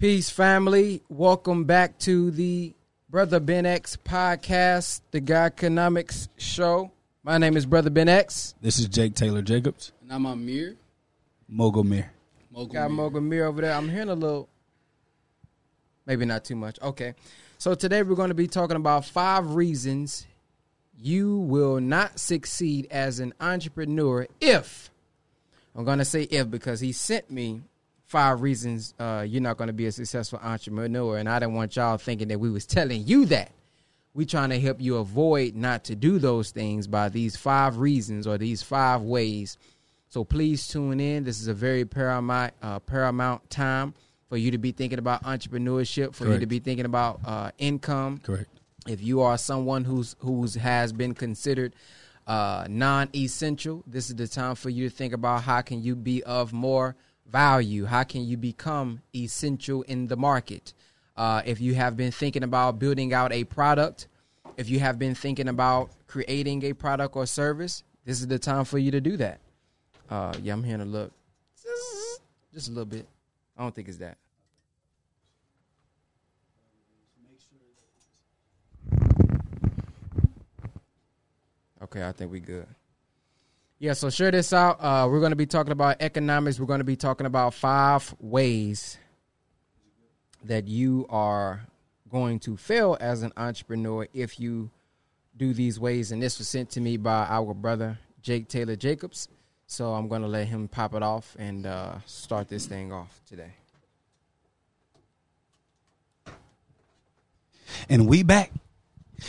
Peace, family. Welcome back to the Brother Ben X podcast, the Guyconomics show. My name is Brother Ben X. This is Jake Taylor Jacobs. And I'm Amir. Mogulmir. Mogul Got Mir. Moga over there. I'm hearing a little, maybe not too much. Okay. So today we're going to be talking about five reasons you will not succeed as an entrepreneur if, I'm going to say if because he sent me five reasons uh, you're not going to be a successful entrepreneur. And I didn't want y'all thinking that we was telling you that. We trying to help you avoid not to do those things by these five reasons or these five ways so please tune in. This is a very paramount uh, paramount time for you to be thinking about entrepreneurship, for you to be thinking about uh, income. Correct. If you are someone who's who's has been considered uh, non-essential, this is the time for you to think about how can you be of more value? How can you become essential in the market? Uh, if you have been thinking about building out a product, if you have been thinking about creating a product or service, this is the time for you to do that. Uh, yeah, I'm hearing a look, just a little bit. I don't think it's that. Okay, I think we good. Yeah, so share this out. Uh, we're going to be talking about economics. We're going to be talking about five ways that you are going to fail as an entrepreneur if you do these ways. And this was sent to me by our brother Jake Taylor Jacobs. So I'm going to let him pop it off and uh, start this thing off today. And we back.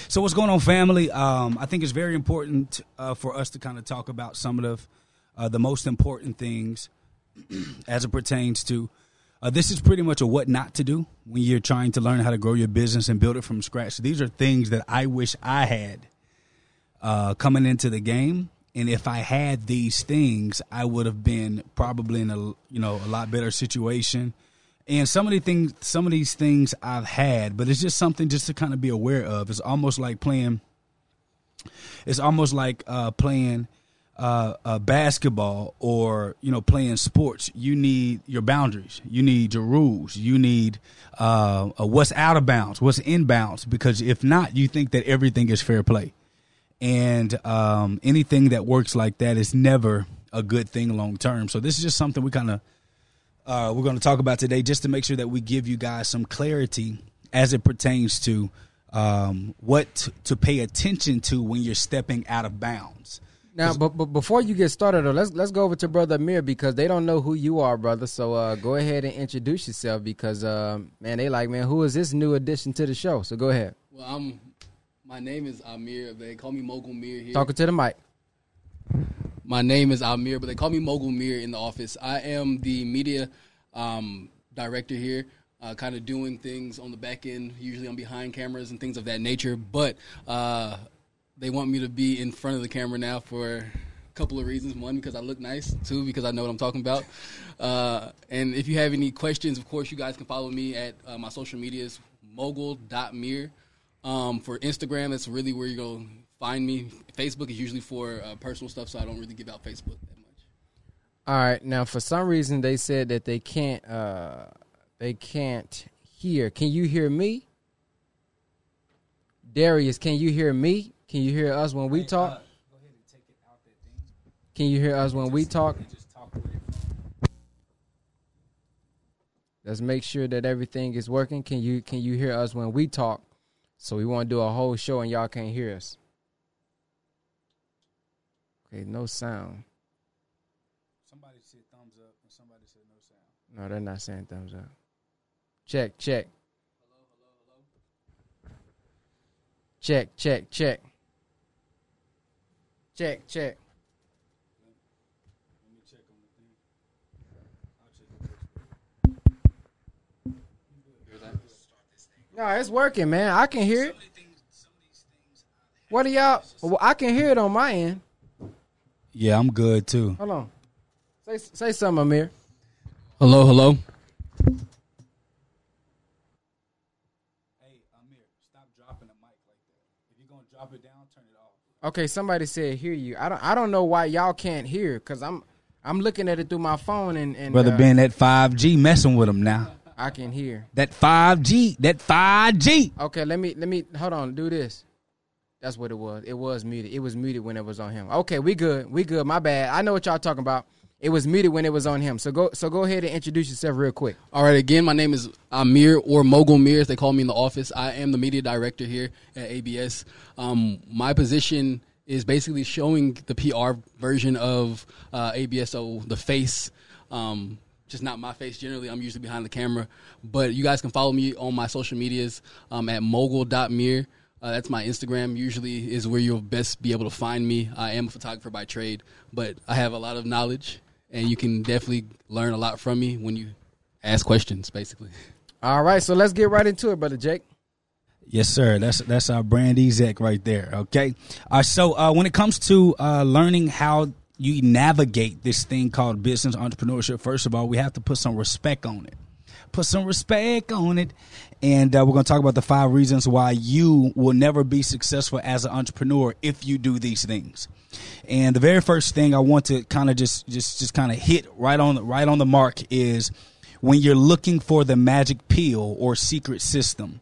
So what's going on, family? Um, I think it's very important uh, for us to kind of talk about some of the, uh, the most important things as it pertains to. Uh, this is pretty much a what not to do when you're trying to learn how to grow your business and build it from scratch. These are things that I wish I had uh, coming into the game. And if I had these things, I would have been probably in a you know a lot better situation. And some of the things, some of these things I've had, but it's just something just to kind of be aware of. It's almost like playing. It's almost like uh, playing uh, uh, basketball or you know playing sports. You need your boundaries. You need your rules. You need uh, uh, what's out of bounds, what's in bounds. Because if not, you think that everything is fair play and um, anything that works like that is never a good thing long term. So this is just something we kind of uh, we're going to talk about today, just to make sure that we give you guys some clarity as it pertains to um, what t- to pay attention to when you're stepping out of bounds. Now, but, but before you get started, though, let's let's go over to Brother Amir because they don't know who you are, brother. So uh, go ahead and introduce yourself because um, man, they like man, who is this new addition to the show? So go ahead, Well, I'm. My name is Amir. They call me Mogul Mir here. talking to the mic. My name is Amir, but they call me Mogul Mir in the office. I am the media um, director here, uh, kind of doing things on the back end. Usually, I'm behind cameras and things of that nature. But uh, they want me to be in front of the camera now for a couple of reasons. One, because I look nice. Two, because I know what I'm talking about. Uh, and if you have any questions, of course, you guys can follow me at uh, my social medias, mogul.mir. Um, for Instagram, that's really where you're going to find me. Facebook is usually for uh, personal stuff, so I don't really give out Facebook that much. All right, now for some reason they said that they can't uh, they can't hear. Can you hear me, Darius? Can you hear me? Can you hear us when we talk? Can you hear us when we talk? Let's make sure that everything is working. Can you can you hear us when we talk? So we want to do a whole show and y'all can't hear us. Okay, no sound. Somebody said thumbs up, and somebody said no sound. No, they're not saying thumbs up. Check, check. Check, check, check. Check, check. Let me check on the thing. I'll check the No, it's working, man. I can hear it. What are y'all? Well, I can hear it on my end. Yeah, I'm good too. Hold on. Say say something, Amir. Hello, hello. Hey, Amir, stop dropping the mic like that. If you're gonna drop it down, turn it off. Okay, somebody said hear you. I don't I don't know why y'all can't hear because I'm I'm looking at it through my phone and and Brother uh, Ben, that 5G messing with him now. I can hear. That 5G, that 5G. Okay, let me let me hold on. Do this. That's what it was. It was muted. It was muted when it was on him. Okay, we good. We good. My bad. I know what y'all talking about. It was muted when it was on him. So go so go ahead and introduce yourself real quick. All right, again, my name is Amir or Mogul Mir, as they call me in the office. I am the media director here at ABS. Um, my position is basically showing the PR version of uh, ABS, so the face. Um, just not my face generally. I'm usually behind the camera. But you guys can follow me on my social medias um, at mogul.mir. Uh, that's my Instagram. Usually is where you'll best be able to find me. I am a photographer by trade, but I have a lot of knowledge, and you can definitely learn a lot from me when you ask questions, basically. All right, so let's get right into it, brother Jake. Yes, sir. That's that's our brand exec right there. Okay. Uh, so uh, when it comes to uh, learning how you navigate this thing called business entrepreneurship, first of all, we have to put some respect on it. Put some respect on it, and uh, we're going to talk about the five reasons why you will never be successful as an entrepreneur if you do these things. And the very first thing I want to kind of just just just kind of hit right on the right on the mark is when you're looking for the magic pill or secret system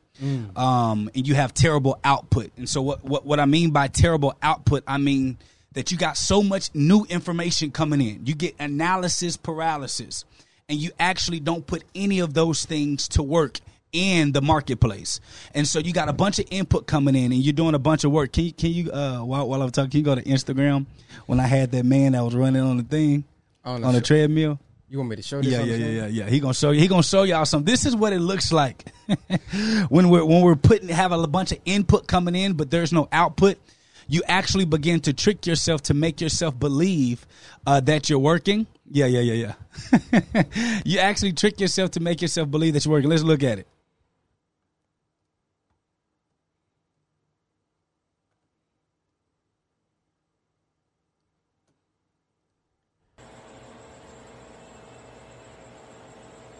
um, and you have terrible output. And so, what, what what I mean by terrible output, I mean that you got so much new information coming in. You get analysis paralysis, and you actually don't put any of those things to work in the marketplace. And so you got a bunch of input coming in, and you're doing a bunch of work. Can you can you uh, while while I'm talking, can you go to Instagram when I had that man that was running on the thing On on the treadmill? You want me to show this? Yeah, yeah, yeah, yeah, yeah. He gonna show you. He gonna show y'all some. This is what it looks like when we're when we're putting have a bunch of input coming in, but there's no output. You actually begin to trick yourself to make yourself believe uh, that you're working. Yeah, yeah, yeah, yeah. you actually trick yourself to make yourself believe that you're working. Let's look at it.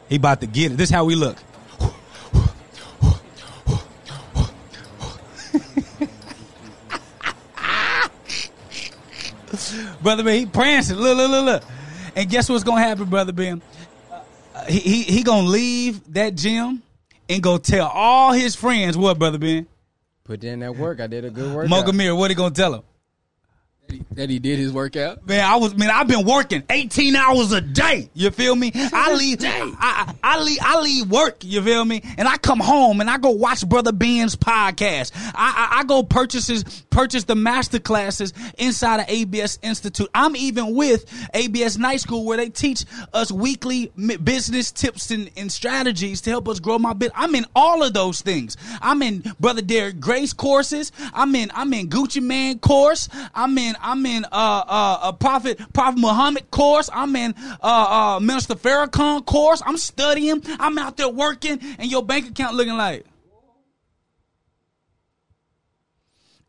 He about to get it. This is how we look. brother Ben, he prancing. Look, look, look, look. And guess what's gonna happen, brother Ben? Uh, he he he gonna leave that gym and go tell all his friends what, brother Ben? Put in that work. I did a good work. Mogamir, what he gonna tell him? That he, did his workout. Man, I was man. I've been working eighteen hours a day. You feel me? I leave. I, I, I leave. I leave work. You feel me? And I come home and I go watch Brother Ben's podcast. I, I, I go purchases purchase the master classes inside of ABS Institute. I'm even with ABS Night School where they teach us weekly business tips and, and strategies to help us grow my business. I'm in all of those things. I'm in Brother Derek Grace courses. I'm in. I'm in Gucci Mane course. I'm in. I'm in uh uh a Prophet Prophet Muhammad course. I'm in uh uh Minister Farrakhan course. I'm studying. I'm out there working, and your bank account looking like.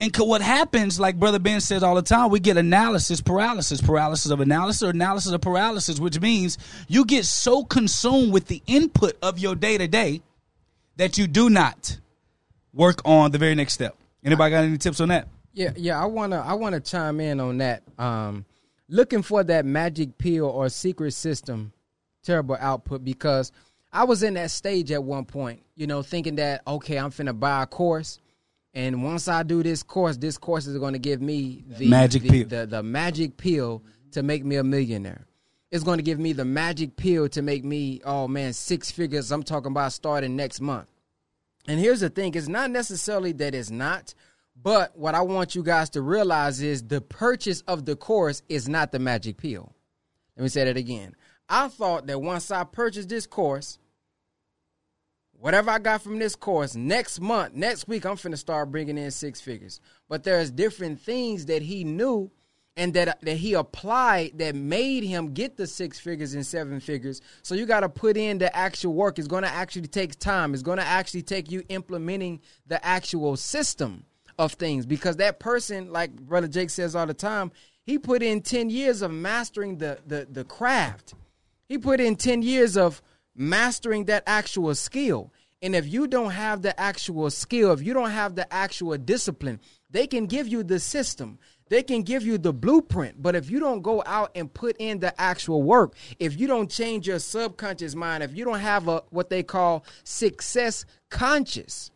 And what happens, like Brother Ben says all the time, we get analysis paralysis, paralysis of analysis, or analysis of paralysis, which means you get so consumed with the input of your day to day that you do not work on the very next step. Anybody got any tips on that? Yeah, yeah. I wanna I wanna chime in on that. Um, looking for that magic pill or secret system, terrible output because I was in that stage at one point. You know, thinking that okay, I'm finna buy a course, and once I do this course, this course is going to give me the Magic the, pill. the the magic pill to make me a millionaire. It's going to give me the magic pill to make me oh man six figures. I'm talking about starting next month. And here's the thing: it's not necessarily that it's not, but what I want you guys to realize is the purchase of the course is not the magic pill. Let me say that again. I thought that once I purchased this course, whatever I got from this course, next month, next week, I'm finna start bringing in six figures. But there's different things that he knew and that that he applied that made him get the six figures and seven figures. So you got to put in the actual work. It's going to actually take time. It's going to actually take you implementing the actual system of things because that person, like Brother Jake says all the time, he put in ten years of mastering the the the craft. He put in 10 years of mastering that actual skill. And if you don't have the actual skill, if you don't have the actual discipline, they can give you the system. They can give you the blueprint, but if you don't go out and put in the actual work, if you don't change your subconscious mind, if you don't have a what they call success conscious,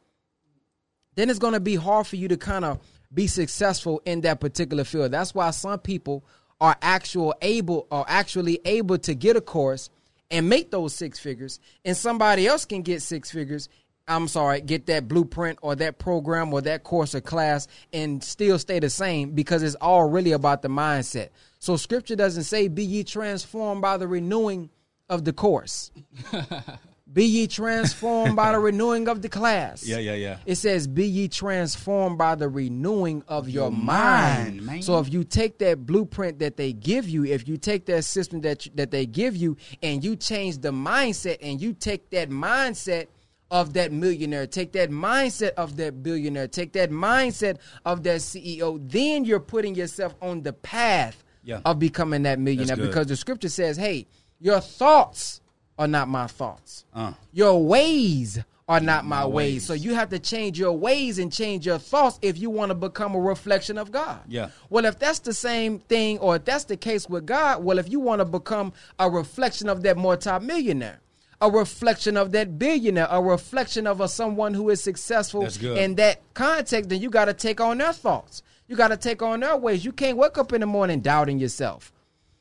then it's going to be hard for you to kind of be successful in that particular field. That's why some people are actual able are actually able to get a course and make those six figures, and somebody else can get six figures. I'm sorry, get that blueprint or that program or that course or class and still stay the same because it's all really about the mindset. So scripture doesn't say be ye transformed by the renewing of the course. be ye transformed by the renewing of the class. Yeah, yeah, yeah. It says, "Be ye transformed by the renewing of your, mind." mind. So if you take that blueprint that they give you, if you take that system that you, that they give you, and you change the mindset, and you take that mindset of that millionaire, take that mindset of that billionaire, take that mindset of that CEO, then you're putting yourself on the path Yeah. of becoming that millionaire. Because the scripture says, "Hey, your thoughts are not my thoughts." Uh. Your ways are not my, My ways. ways. So you have to change your ways and change your thoughts if you want to become a reflection of God. Yeah. Well, if that's the same thing, or if that's the case with God, well, if you want to become a reflection of that multimillionaire, a reflection of that billionaire, a reflection of a someone who is successful in that context, then you got to take on their thoughts. You got to take on their ways. You can't wake up in the morning doubting yourself.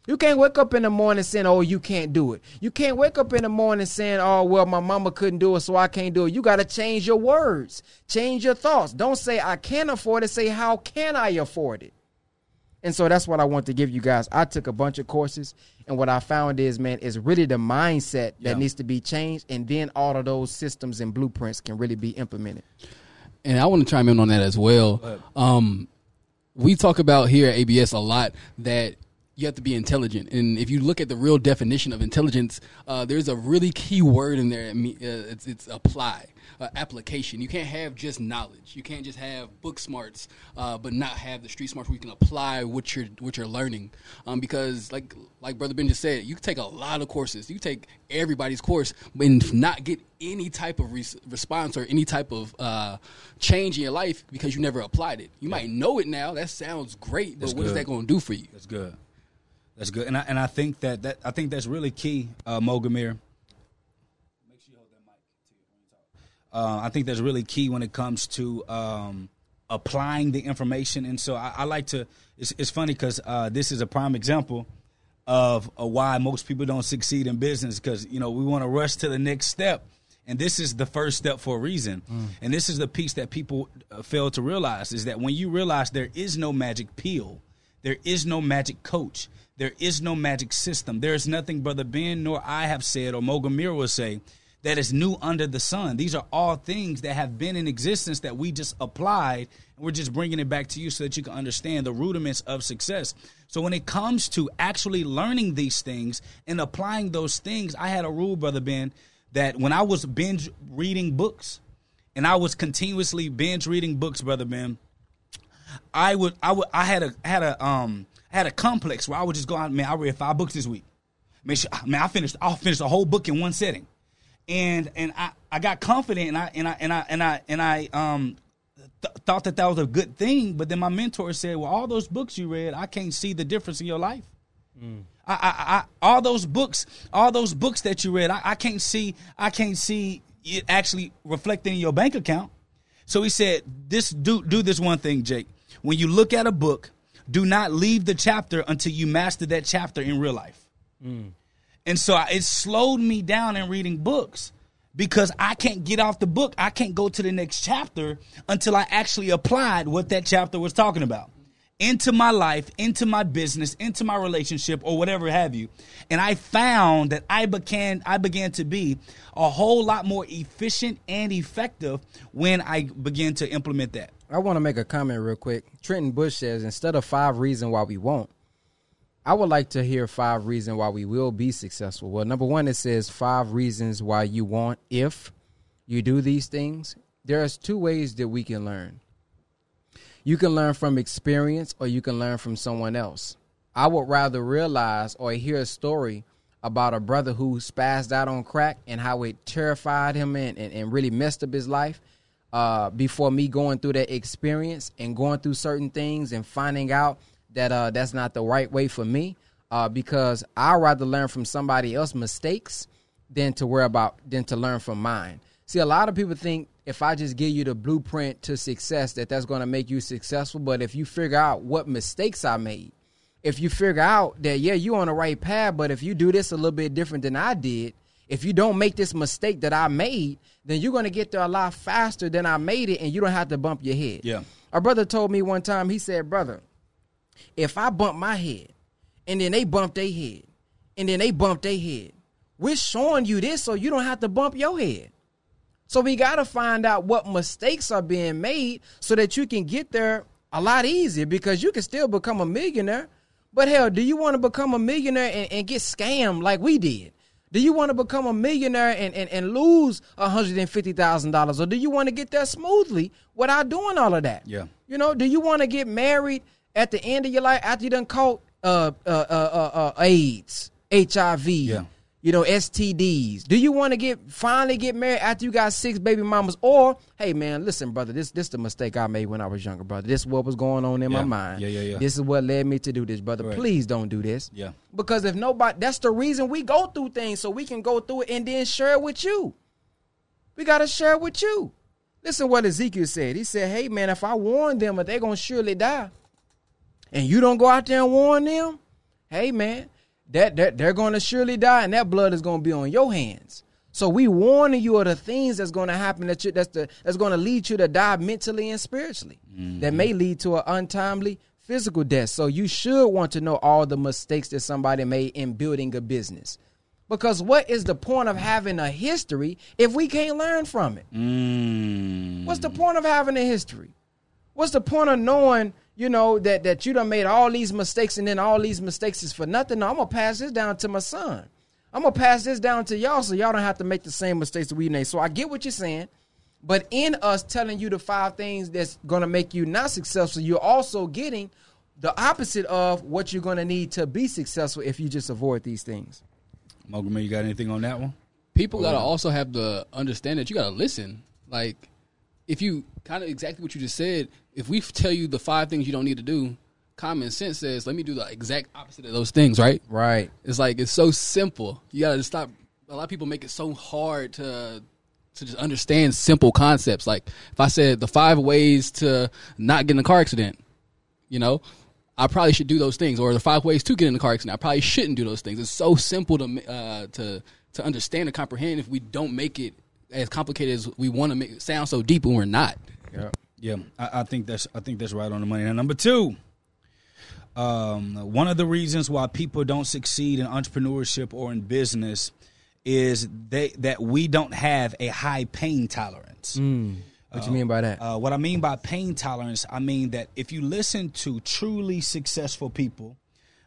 You can't wake up in the morning saying, "Oh, you can't do it." You can't wake up in the morning saying, "Oh, well, my mama couldn't do it, so I can't do it." You got to change your words, change your thoughts. Don't say, "I can't afford it." Say, "How can I afford it?" And so that's what I want to give you guys. I took a bunch of courses, and what I found is, man, it's really the mindset that Yeah. needs to be changed, and then all of those systems and blueprints can really be implemented. and I want to chime in on that as well. Um, we talk about here at ABS a lot that you have to be intelligent, and if you look at the real definition of intelligence, uh, there's a really key word in there. Uh, It's, it's apply, uh, application. You can't have just knowledge. You can't just have book smarts, uh, but not have the street smarts where you can apply what you're what you're learning. Um, because like like Brother Ben just said, you can take a lot of courses. You take everybody's course and not get any type of res- response or any type of uh, change in your life because you never applied it. You might know it now. That sounds great, but That's what is good. that going to do for you? That's good. That's good, and I and I think that that I think that's really key, uh, Mogamir. Make sure you hold that mic. to you when you talk. Uh, I think that's really key when it comes to um, applying the information, and so I, I like to. It's, it's funny because uh, this is a prime example of uh, why most people don't succeed in business because you know we want to rush to the next step. And this is the first step for a reason. And this is the piece that people uh, fail to realize is that when you realize there is no magic pill, there is no magic coach. There is no magic system. There is nothing Brother Ben nor I have said or Mogamir will say that is new under the sun. These are all things that have been in existence that we just applied and we're just bringing it back to you so that you can understand the rudiments of success. So when it comes to actually learning these things and applying those things, I had a rule, Brother Ben, that when I was binge reading books and I was continuously binge reading books, Brother Ben, I would I would I had a had a um I had a complex where I would just go out man I read five books this week. Man, sh- man I finished I finished a whole book in one sitting. And and I, I got confident and I and I and I and I and I um th- thought that that was a good thing, but then my mentor said, "Well, all those books you read, I can't see the difference in your life." I, I, I, all those books, all those books that you read, I, I can't see, I can't see it actually reflecting in your bank account. So he said, "This do do this one thing, Jake. When you look at a book, do not leave the chapter until you master that chapter in real life." And so I- it slowed me down in reading books because I can't get off the book. I can't go to the next chapter until I actually applied what that chapter was talking about into my life, into my business, into my relationship or whatever have you. And I found that I began I began to be a whole lot more efficient and effective when I began to implement that. I want to make a comment real quick. Trenton Bush says instead of five reasons why we won't, I would like to hear five reasons why we will be successful. Well, number one, it says five reasons why you want if you do these things. There's two ways that we can learn. You can learn from experience or you can learn from someone else. I would rather realize or hear a story about a brother who spazzed out on crack and how it terrified him and, and, and really messed up his life uh, before me going through that experience and going through certain things and finding out that uh, that's not the right way for me. Uh, because I'd rather learn from somebody else's mistakes than to worry about than to learn from mine. See, a lot of people think if I just give you the blueprint to success, that that's going to make you successful. But if you figure out what mistakes I made, if you figure out that yeah, you're on the right path, but if you do this a little bit different than I did, if you don't make this mistake that I made, then you're going to get there a lot faster than I made it, and you don't have to bump your head. Yeah. Our brother told me one time. He said, "Brother, if I bump my head, and then they bump their head, and then they bump their head, we're showing you this so you don't have to bump your head." So we got to find out what mistakes are being made so that you can get there a lot easier because you can still become a millionaire. But hell, do you want to become a millionaire and, and get scammed like we did? Do you want to become a millionaire and, and, and lose $150,000? Or do you want to get there smoothly without doing all of that? Yeah. You know, do you want to get married at the end of your life after you done caught uh, uh, uh, uh, uh, AIDS, HIV, Yeah. You know, STDs? Do you want to get finally get married after you got six baby mamas? Or, hey man, listen, brother, this this the mistake I made when I was younger, brother. This is what was going on in my mind. Yeah, yeah, yeah. This is what led me to do this, brother. Right. Please don't do this. Yeah. Because if nobody that's the reason we go through things, so we can go through it and then share it with you. We gotta share it with you. Listen what Ezekiel said. He said, Hey man, if I warn them, they're gonna surely die. And you don't go out there and warn them, hey man, that, that they're gonna surely die, and that blood is gonna be on your hands. So we warning you of the things that's gonna happen that you that's the that's gonna lead you to die mentally and spiritually. That may lead to an untimely physical death. So you should want to know all the mistakes that somebody made in building a business. Because what is the point of having a history if we can't learn from it? Mm. What's the point of having a history? What's the point of knowing, you know, that that you done made all these mistakes and then all these mistakes is for nothing? No, I'm gonna pass this down to my son. I'm gonna pass this down to y'all so y'all don't have to make the same mistakes that we made. So I get what you're saying, but in us telling you the five things that's gonna make you not successful, you're also getting the opposite of what you're gonna need to be successful if you just avoid these things. Mogaman, you got anything on that one? people gotta also have to understand that you gotta listen. Like, if you kind of exactly what you just said, if we tell you the five things you don't need to do, common sense says, let me do the exact opposite of those things, right? Right. It's like it's so simple. You gotta just stop. A lot of people make it so hard to to just understand simple concepts. Like if I said the five ways to not get in a car accident, you know, I probably should do those things. Or the five ways to get in a car accident, I probably shouldn't do those things. It's so simple to uh, to to understand and comprehend. If we don't make it as complicated as we want to make it sound so deep when we're not. Yeah. Yeah, I, I think that's I think that's right on the money. And number two, um, one of the reasons why people don't succeed in entrepreneurship or in business is they that we don't have a high pain tolerance. What do you mean by that? Uh, what I mean by pain tolerance, I mean that if you listen to truly successful people,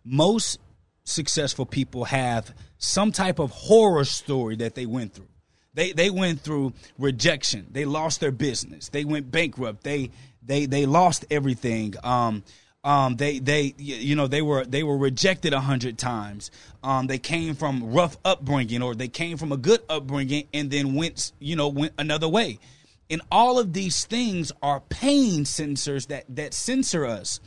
most successful people have some type of horror story that they went through. They they went through rejection. They lost their business. They went bankrupt. They they they lost everything. Um, um, they they you know they were they were rejected a hundred times. Um, they came from rough upbringing or they came from a good upbringing and then went you know went another way. And all of these things are pain sensors that that censor us.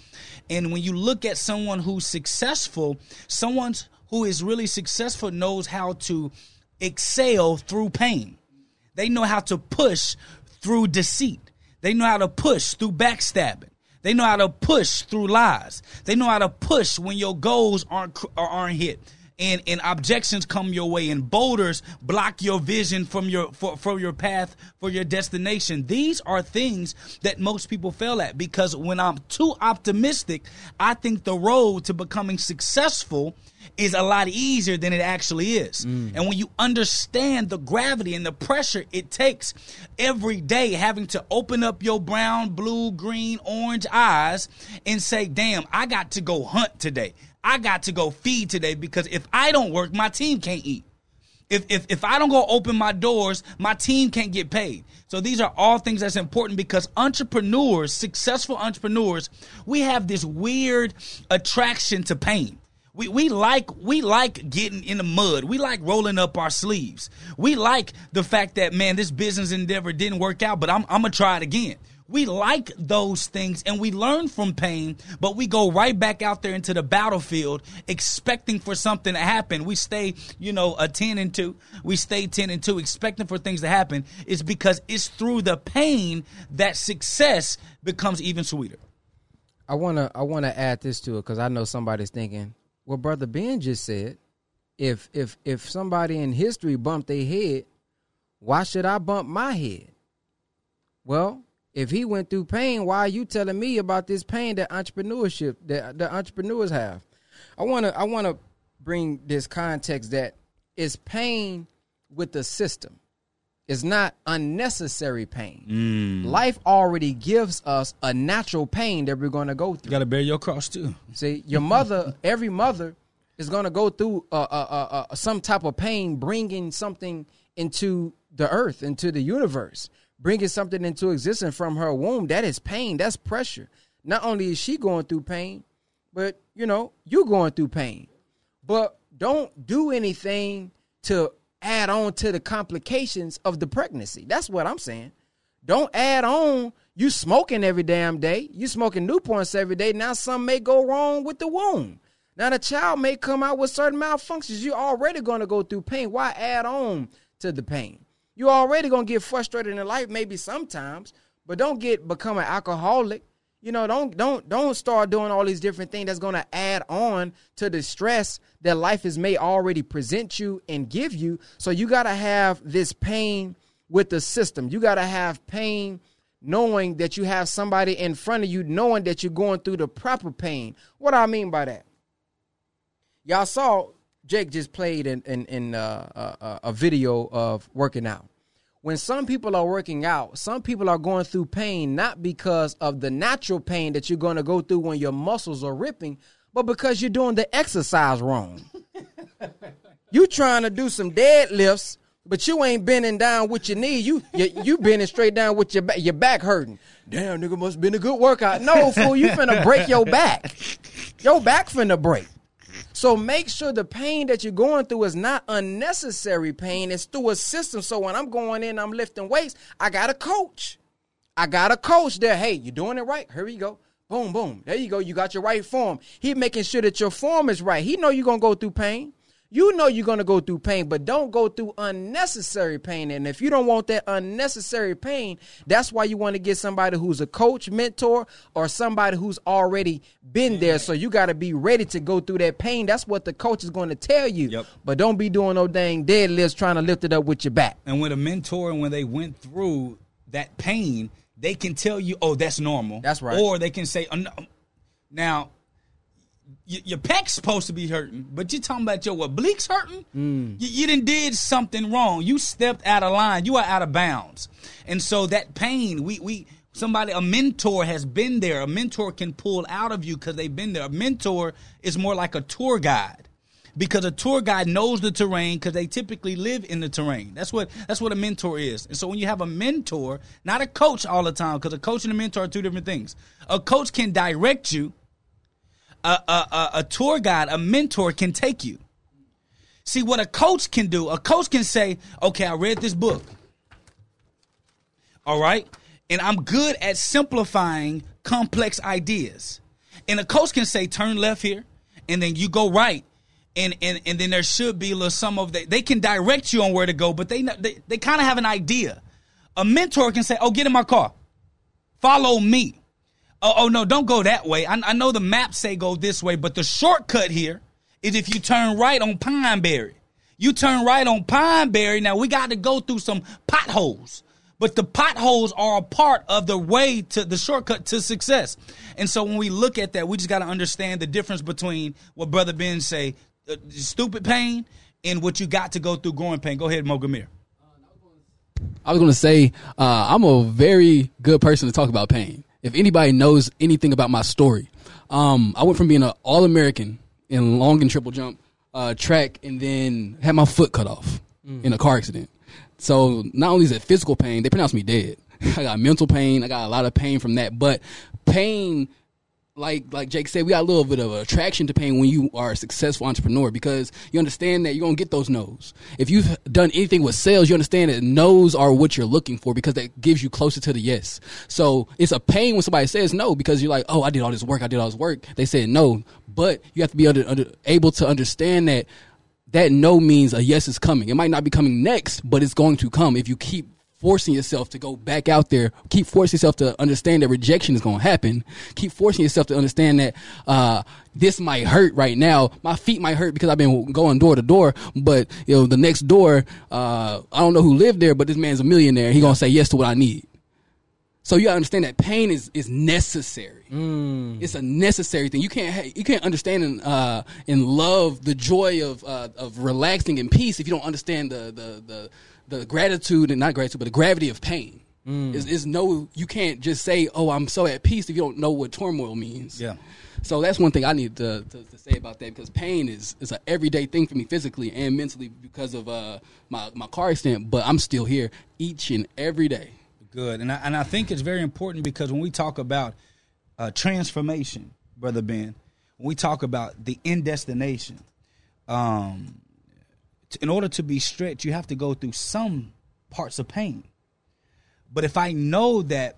And when you look at someone who's successful, someone who is really successful knows how to excel through pain. They know how to push through deceit. They know how to push through backstabbing. They know how to push through lies. They know how to push when your goals aren't aren't hit. And, and objections come your way and boulders block your vision from your for, for your path for your destination these are things that most people fail at because when i'm too optimistic i think the road to becoming successful is a lot easier than it actually is. Mm. And when you understand the gravity and the pressure it takes every day having to open up your brown, blue, green, orange eyes and say, damn, I got to go hunt today. I got to go feed today because if I don't work, my team can't eat. If, if, if I don't go open my doors, my team can't get paid. So these are all things that's important because entrepreneurs, successful entrepreneurs, we have this weird attraction to pain. We, we like we like getting in the mud. We like rolling up our sleeves. We like the fact that man, this business endeavor didn't work out, but I'm I'm gonna try it again. We like those things and we learn from pain, but we go right back out there into the battlefield expecting for something to happen. We stay, you know, a 10 and 2. We stay 10 and 2 expecting for things to happen. It's because it's through the pain that success becomes even sweeter. I wanna I wanna add this to it because I know somebody's thinking, well, brother Ben just said, if if if somebody in history bumped their head, why should I bump my head? Well, if he went through pain, why are you telling me about this pain that entrepreneurship that the entrepreneurs have? I wanna I wanna bring this context that it's pain with the system. It's not unnecessary pain. Life already gives us a natural pain that we're going to go through. You got to bear your cross too. See, your mother, every mother is going to go through uh, uh, uh, uh, some type of pain, bringing something into the earth, into the universe, bringing something into existence from her womb. That is pain. That's pressure. Not only is she going through pain, but you know you're going through pain. But don't do anything to add on to the complications of the pregnancy. That's what I'm saying. Don't add on. You smoking every damn day. You smoking Newports every day. Now something may go wrong with the womb. Now the child may come out with certain malfunctions. You're already going to go through pain. Why add on to the pain? You're already to get frustrated in life, maybe sometimes, but don't get become an alcoholic. You know, don't don't don't start doing all these different things that's to add on to the stress that life is may already present you and give you. So you got to have this pain with the system. You got to have pain knowing that you have somebody in front of you knowing that you're going through the proper pain. What do I mean by that? Y'all saw Jake just played in in, in uh, uh, a video of working out. When some people are working out, some people are going through pain not because of the natural pain that you're going to go through when your muscles are ripping, but because you're doing the exercise wrong. you trying to do some deadlifts, but you ain't bending down with your knee. You you, you bending straight down with your back, your back hurting. Damn, nigga must been a good workout. No, fool, you finna break your back. Your back finna break. So make sure the pain that you're going through is not unnecessary pain. It's through a system. So when I'm going in, I'm lifting weights, I got a coach. I got a coach there. Hey, you're doing it right? Here you go. Boom, boom. There you go. You got your right form. He making sure that your form is right. He know you're gonna go through pain. You know you're gonna go through pain, but don't go through unnecessary pain. And if you don't want that unnecessary pain, that's why you want to get somebody who's a coach, mentor, or somebody who's already been there. So you got to be ready to go through that pain. That's what the coach is going to tell you. Yep. But don't be doing no dang deadlifts trying to lift it up with your back. And when a mentor, and when they went through that pain, they can tell you, "Oh, that's normal." That's right. Or they can say, oh, no. Um, "Now, y- your pec's supposed to be hurting, but you're talking about your obliques hurting. Mm. You, you didn't did something wrong. You stepped out of line. You are out of bounds. And so that pain, we we." Somebody, a mentor has been there. A mentor can pull out of you because they've been there. A mentor is more like a tour guide because a tour guide knows the terrain because they typically live in the terrain. That's what that's what a mentor is. And so when you have a mentor, not a coach all the time, because a coach and a mentor are two different things. A coach can direct you. A, a, a, a tour guide, a mentor can take you. See what a coach can do. A coach can say, "Okay, I read this book. All right, and I'm good at simplifying complex ideas." And a coach can say, "Turn left here," and then you go right and and and then there should be a little some of they they can direct you on where to go, but they they, they kind of have an idea. A mentor can say, "Oh, get in my car, follow me." Oh, oh no, don't go that way. I, I know the maps say go this way, but the shortcut here is if you turn right on Pineberry. You turn right on Pineberry. Now we got to go through some potholes, but the potholes are a part of the way to the shortcut to success. And so when we look at that, we just got to understand the difference between what Brother Ben say, uh, stupid pain, and what you got to go through growing pain. Go ahead, Mogamir. I was going to say uh, I'm a very good person to talk about pain. If anybody knows anything about my story, um, I went from being an All American in long and triple jump, uh, track, and then had my foot cut off in a car accident. So not only is it physical pain, they pronounced me dead. I got mental pain. I got a lot of pain from that, but pain like like Jake said, we got a little bit of attraction to pain when you are a successful entrepreneur because you understand that you're gonna get those no's. If you've done anything with sales, you understand that no's are what you're looking for because that gives you closer to the yes. So it's a pain when somebody says no because you're like, oh, I did all this work, I did all this work. They said no, but you have to be under, under, able to understand that that no means a yes is coming. It might not be coming next, but it's going to come if you keep forcing yourself to go back out there. Keep forcing yourself to understand that rejection is going to happen. Keep forcing yourself to understand that uh, this might hurt right now. My feet might hurt because I've been going door to door. But you know, the next door, uh, I don't know who lived there, but this man's a millionaire. He gonna say yes to what I need. So you gotta understand that pain is is necessary. Mm. It's a necessary thing. You can't ha- you can't understand and uh, and love the joy of uh, of relaxing in peace if you don't understand the the the, the gratitude and not gratitude, but the gravity of pain. Mm. Is is no you can't just say oh I'm so at peace if you don't know what turmoil means. Yeah. So that's one thing I need to, to, to say about that because pain is is an everyday thing for me physically and mentally because of uh, my my car accident. But I'm still here each and every day. Good, and I, and I think it's very important because when we talk about uh, transformation, brother Ben, when we talk about the end destination, um, in order to be stretched, you have to go through some parts of pain. But if I know that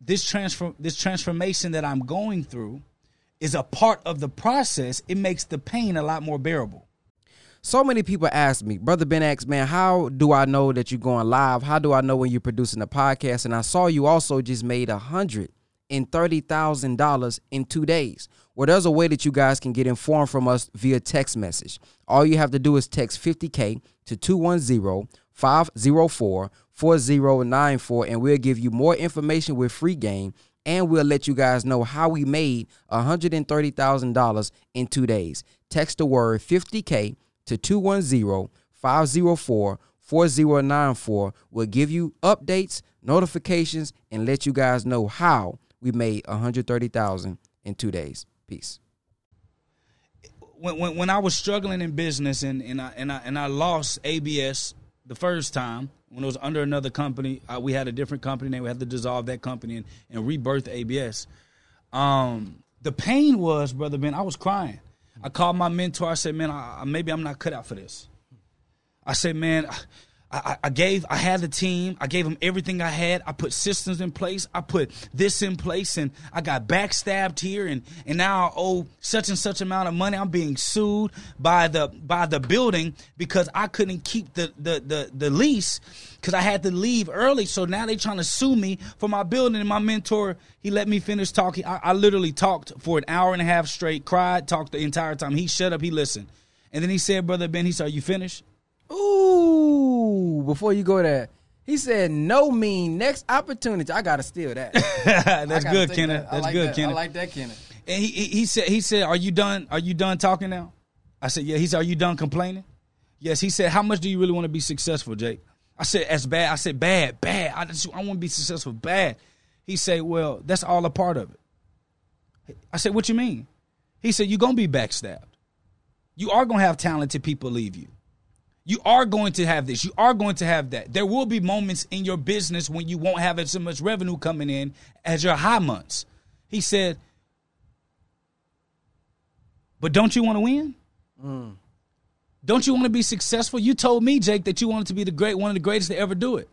this transfer this transformation that I'm going through is a part of the process, it makes the pain a lot more bearable. So many people ask me, Brother Ben X, man, how do I know that you're going live? How do I know when you're producing a podcast? And I saw you also just made a hundred and thirty thousand dollars in two days. Well, there's a way that you guys can get informed from us via text message. All you have to do is text 50K to 210-504-4094, and we'll give you more information with free game and we'll let you guys know how we made $130,000 in two days. Text the word 50K to 210-504-4094. We'll give you updates, notifications, and let you guys know how we made 130,000 in two days. Peace. When, when when I was struggling in business and, and I and I and I lost ABS the first time when it was under another company, uh, we had a different company. Then we had to dissolve that company and, and rebirth ABS. Um, the pain was, brother Ben, I was crying. I called my mentor. I said, man, I, maybe I'm not cut out for this. I said, man, I, I, gave, I had the team. I gave them everything I had. I put systems in place. I put this in place, and I got backstabbed here, and and now I owe such and such amount of money. I'm being sued by the by the building because I couldn't keep the the the, the lease because I had to leave early. So now they're trying to sue me for my building. And my mentor, he let me finish talking. I, I literally talked for an hour and a half straight, cried, talked the entire time. He shut up. He listened, and then he said, "Brother Ben," he said, "Are you finished?" Ooh, before you go there, he said no mean next opportunity. I gotta steal that. That's good, Kenneth. that. That's like good, that. Kenneth. I like that, Kenneth. And he, he he said he said, "Are you done? Are you done talking now?" I said, "Yeah." He said, "Are you done complaining?" Yes. He said, "How much do you really want to be successful, Jake?" I said, "As bad." I said, "Bad, bad. I just I want to be successful, bad." He said, "Well, that's all a part of it." I said, "What you mean?" He said, "You're gonna be backstabbed. You are gonna have talented people leave you." You are going to have this. You are going to have that. There will be moments in your business when you won't have as much revenue coming in as your high months. He said, but don't you want to win? Mm. Don't you want to be successful? You told me, Jake, that you wanted to be the great one of the greatest to ever do it.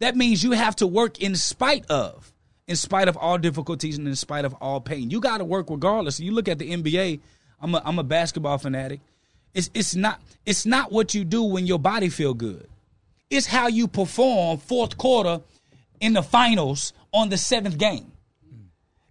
That means you have to work in spite of, in spite of all difficulties and in spite of all pain. You got to work regardless. You look at the NBA. I'm a, I'm a basketball fanatic. It's it's not it's not what you do when your body feel good. It's how you perform fourth quarter in the finals on the seventh game.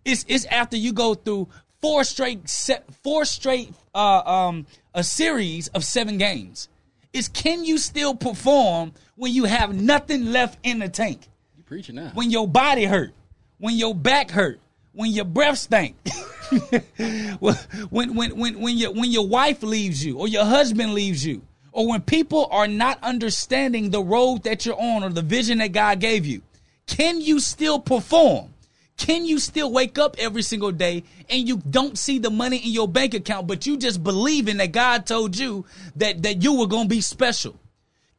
It's it's after you go through four straight set four straight uh, um a series of seven games. It's can you still perform when you have nothing left in the tank? You preaching now. When your body hurt, when your back hurt, when your breath stank. when, when, when, when, your, when your wife leaves you or your husband leaves you, or when people are not understanding the road that you're on or the vision that God gave you, can you still perform? Can you still wake up every single day and you don't see the money in your bank account, but you just believing that God told you that, that you were going to be special?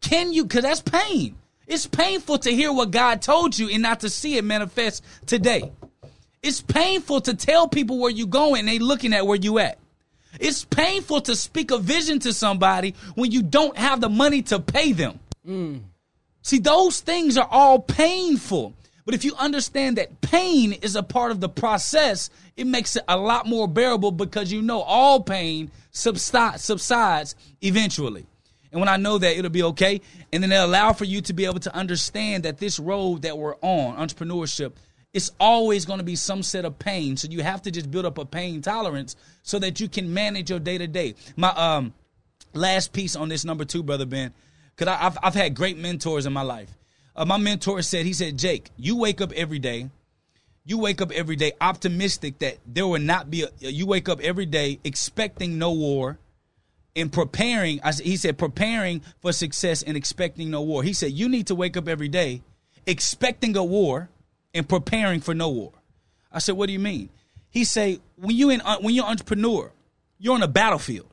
Can you? Because that's pain. It's painful to hear what God told you and not to see it manifest today. It's painful to tell people where you're going and they looking at where you at. It's painful to speak a vision to somebody when you don't have the money to pay them. Mm. See, those things are all painful. But if you understand that pain is a part of the process, it makes it a lot more bearable because you know all pain subside, subsides eventually. And when I know that, it'll be okay. And then it allow for you to be able to understand that this road that we're on, entrepreneurship, it's always going to be some set of pain. So you have to just build up a pain tolerance so that you can manage your day to day. My um last piece on this number two, brother Ben, because I've I've had great mentors in my life. Uh, my mentor said, he said, Jake, you wake up every day. You wake up every day optimistic that there will not be a. You wake up every day expecting no war, and preparing. He said preparing for success and expecting no war. He said you need to wake up every day expecting a war and preparing for no war. I said, what do you mean? He said when you in uh, when you're an entrepreneur, you're on a battlefield.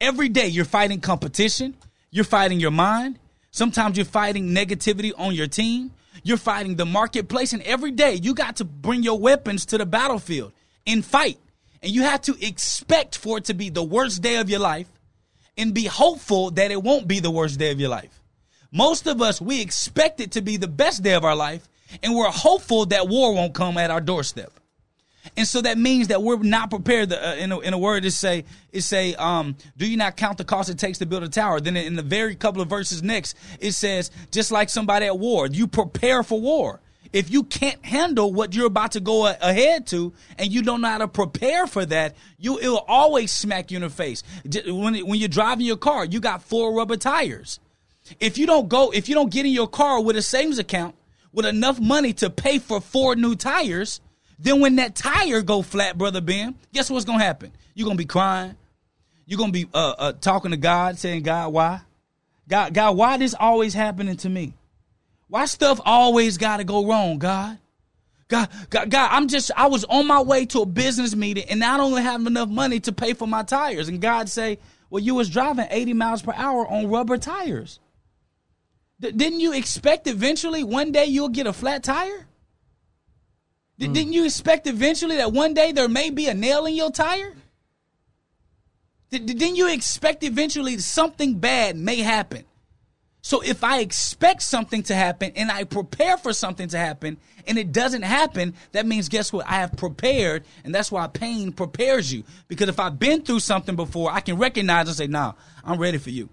Every day you're fighting competition. You're fighting your mind. Sometimes you're fighting negativity on your team. You're fighting the marketplace, and every day you got to bring your weapons to the battlefield and fight. And you have to expect for it to be the worst day of your life and be hopeful that it won't be the worst day of your life. Most of us, we expect it to be the best day of our life, and we're hopeful that war won't come at our doorstep. And so that means that we're not prepared. To, uh, in, a, in a word, to say, is say, um, do you not count the cost it takes to build a tower? Then in the very couple of verses next, it says, just like somebody at war, you prepare for war. If you can't handle what you're about to go a- ahead to, and you don't know how to prepare for that, you it will always smack you in the face. When when you're driving your car, you got four rubber tires. If you don't go, if you don't get in your car with a savings account with enough money to pay for four new tires, then when that tire go flat, brother Ben, guess what's gonna happen? You're gonna be crying. You're gonna be uh, uh, talking to God, saying, "God, why? God, God, why this always happening to me? Why stuff always got to go wrong, God? God, God, God, I'm just, I was on my way to a business meeting and I don't have enough money to pay for my tires. And God say, well, you was driving 80 miles per hour on rubber tires. D- didn't you expect eventually one day you'll get a flat tire? D- hmm. Didn't you expect eventually that one day there may be a nail in your tire? D- didn't you expect eventually something bad may happen? So if I expect something to happen and I prepare for something to happen and it doesn't happen, that means guess what? I have prepared, and that's why pain prepares you. Because if I've been through something before, I can recognize and say, "Nah, I'm ready for you."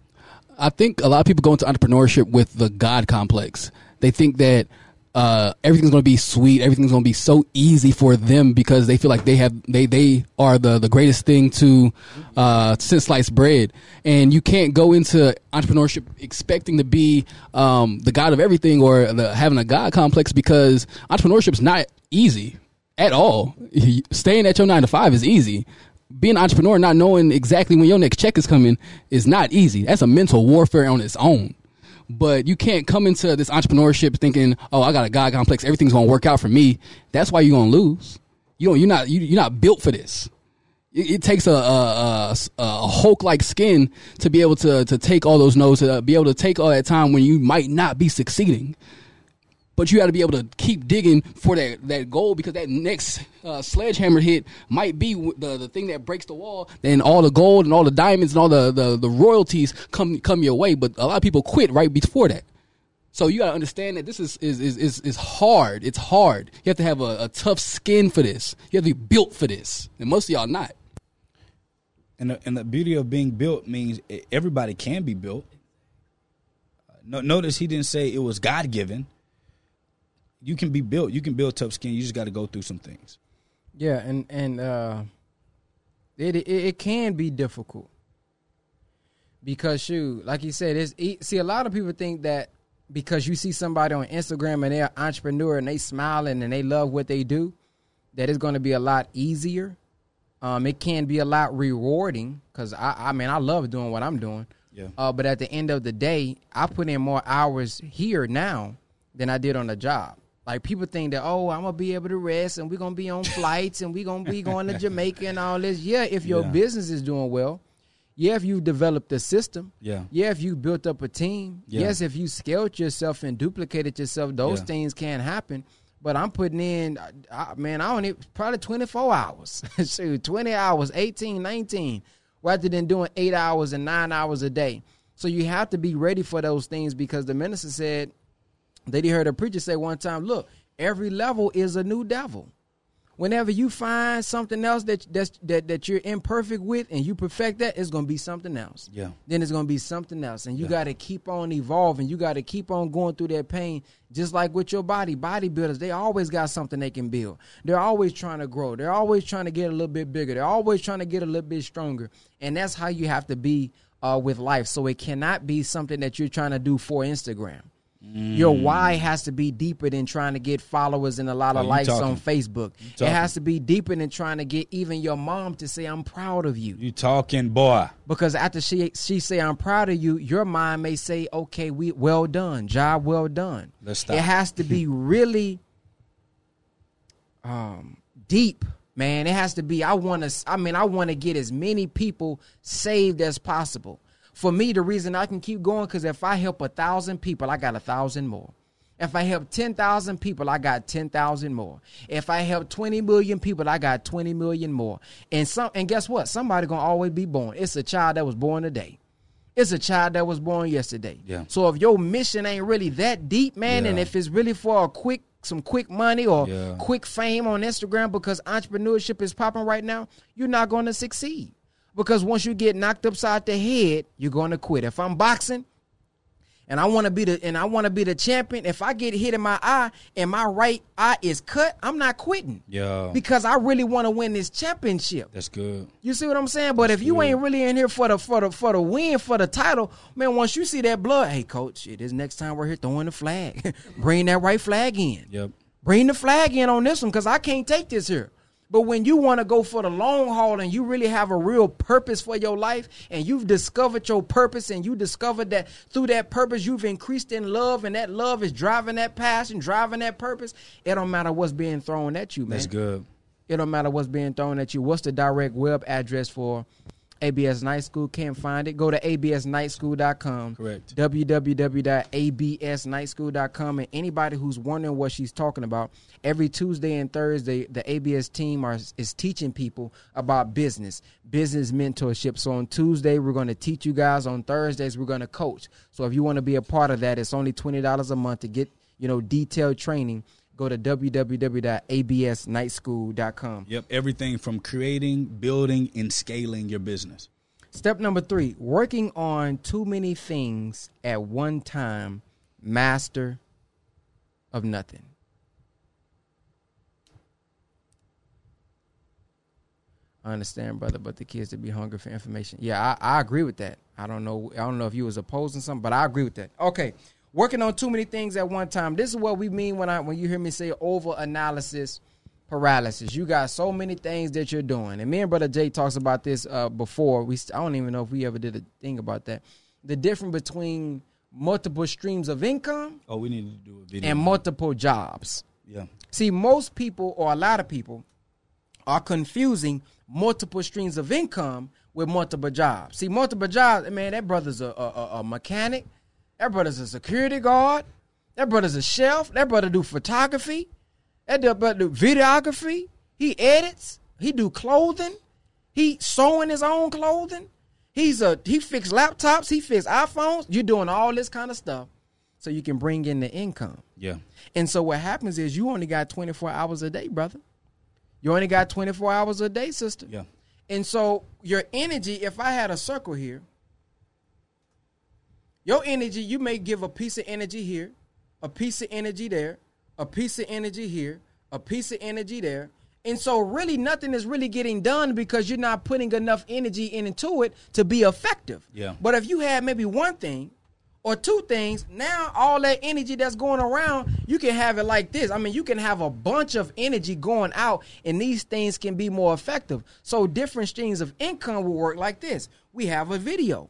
I think a lot of people go into entrepreneurship with the God complex. They think that uh, everything's going to be sweet, everything's going to be so easy for them because they feel like they have they they are the the greatest thing to uh, since sliced bread. And you can't go into entrepreneurship expecting to be um, the God of everything or the, having a God complex because entrepreneurship's not easy at all. Staying at your nine to five is easy being an entrepreneur, not knowing exactly when your next check is coming, is not easy. That's a mental warfare on its own. But you can't come into this entrepreneurship thinking, "Oh, I got a God complex. Everything's gonna work out for me." That's why you're gonna lose. You don't. You're not. You, you're not built for this. It, it takes a a, a, a Hulk like skin to be able to to take all those no's, to be able to take all that time when you might not be succeeding but you got to be able to keep digging for that, that goal because that next uh, sledgehammer hit might be the, the thing that breaks the wall. Then all the gold and all the diamonds and all the, the, the royalties come come your way. But a lot of people quit right before that. So you got to understand that this is is, is, is is hard. It's hard. You have to have a, a tough skin for this. You have to be built for this, and most of y'all not. And the, and the beauty of being built means everybody can be built. Uh, No, notice he didn't say it was God given. You can be built. You can build tough skin. You just got to go through some things. Yeah, and and uh, it, it it can be difficult because shoot, like you said, it's e- see a lot of people think that because you see somebody on Instagram and they're an entrepreneur and they smiling and they love what they do, that it's going to be a lot easier. Um, it can be a lot rewarding because I I mean I love doing what I'm doing. Yeah. Uh, but at the end of the day, I put in more hours here now than I did on the job. Like people think that oh, I'm gonna be able to rest and we're gonna be on flights and we're gonna be going to Jamaica and all this. Yeah, if your Yeah. business is doing well. Yeah, if you've developed a system. Yeah. Yeah, if you built up a team. Yeah. Yes, if you scaled yourself and duplicated yourself, those Yeah. things can happen. but I'm putting in, I, man, I only probably 24 hours. Shoot, 20 hours, 18, 19, rather than doing eight hours and nine hours a day. So you have to be ready for those things because the minister said, that he heard a preacher say one time, look, every level is a new devil whenever you find something else that that's, that that you're imperfect with and you perfect that, it's gonna be something else. Yeah. Then it's gonna be something else, and you got to keep on evolving. You got to keep on going through that pain, just like with your body. Bodybuilders, they always got something they can build. They're always trying to grow. They're always trying to get a little bit bigger. They're always trying to get a little bit stronger, and that's how you have to be uh, with life. So it cannot be something that you're trying to do for Instagram. Your why has to be deeper than trying to get followers and a lot of Oh, likes talking. on Facebook. It has to be deeper than trying to get even your mom to say I'm proud of you. You talking, boy. Because after she she say I'm proud of you, your mind may say, "Okay, we well done, job well done." Let's stop. It has to be really um deep, man. It has to be I want to I mean, I want to get as many people saved as possible. For me, the reason I can keep going cuz if I help a 1000 people, I got a 1000 more. If I help 10,000 people, I got 10,000 more. If I help 20 million people, I got 20 million more. And some and guess what? Somebody going to always be born. It's a child that was born today. It's a child that was born yesterday. Yeah. So if your mission ain't really that deep, man, and if it's really for a quick some quick money or Yeah. quick fame on Instagram because entrepreneurship is popping right now, you're not going to succeed. Because once you get knocked upside the head, you're going to quit. If I'm boxing, and I want to be the and I want to be the champion. If I get hit in my eye and my right eye is cut, I'm not quitting. Yeah. Because I really want to win this championship. That's good. You see what I'm saying? But if you ain't really in here for the for the for the win for the title, man, once you see that blood, hey coach, it is next time we're here throwing the flag. Bring that right flag in. Yep. Bring the flag in on this one because I can't take this here. But when you want to go for the long haul and you really have a real purpose for your life and you've discovered your purpose and you discovered that through that purpose you've increased in love and that love is driving that passion, driving that purpose, it don't matter what's being thrown at you, man. That's good. It don't matter what's being thrown at you. What's the direct web address for ABS Night School? Can't find it. Go to absnightschool.com. Correct. www.absnightschool.com. And anybody who's wondering what she's talking about, every Tuesday and Thursday, the ABS team are, is teaching people about business, business mentorship. So on Tuesday, we're going to teach you guys. On Thursdays, we're going to coach. So if you want to be a part of that, it's only $20 a month to get, you know, detailed training. Go to www.absnightschool.com. Yep. Everything from creating, building, and scaling your business. Step number three working on too many things at one time, master of nothing. I understand, brother, but the kids to be hungry for information. Yeah, I, I agree with that. I don't know. I don't know if you was opposing something, but I agree with that. Okay, working on too many things at one time. This is what we mean when I when you hear me say over analysis paralysis. You got so many things that you're doing, and me and brother Jay talks about this uh, before. We I don't even know if we ever did a thing about that. The difference between multiple streams of income Oh, we need to do a video. and multiple jobs. yeah. See, most people or a lot of people are confusing multiple streams of income with multiple jobs. See, multiple jobs, man, that brother's a, a, a- a mechanic. That brother's a security guard. That brother's a chef. That brother do photography. That brother do videography. He edits. He do clothing. He sewing his own clothing. He's a he fix laptops. He fix iPhones. You're doing all this kind of stuff so you can bring in the income. Yeah. And so what happens is you only got 24 hours a day, brother. You only got 24 hours a day, sister. Yeah. And so your energy, if I had a circle here, your energy, you may give a piece of energy here, a piece of energy there, a piece of energy here, a piece of energy there. And so really nothing is really getting done because you're not putting enough energy into it to be effective. Yeah. But if you had maybe one thing or two things, now all that energy that's going around, you can have it like this. I mean, you can have a bunch of energy going out, and these things can be more effective. So different streams of income will work like this. We have a video.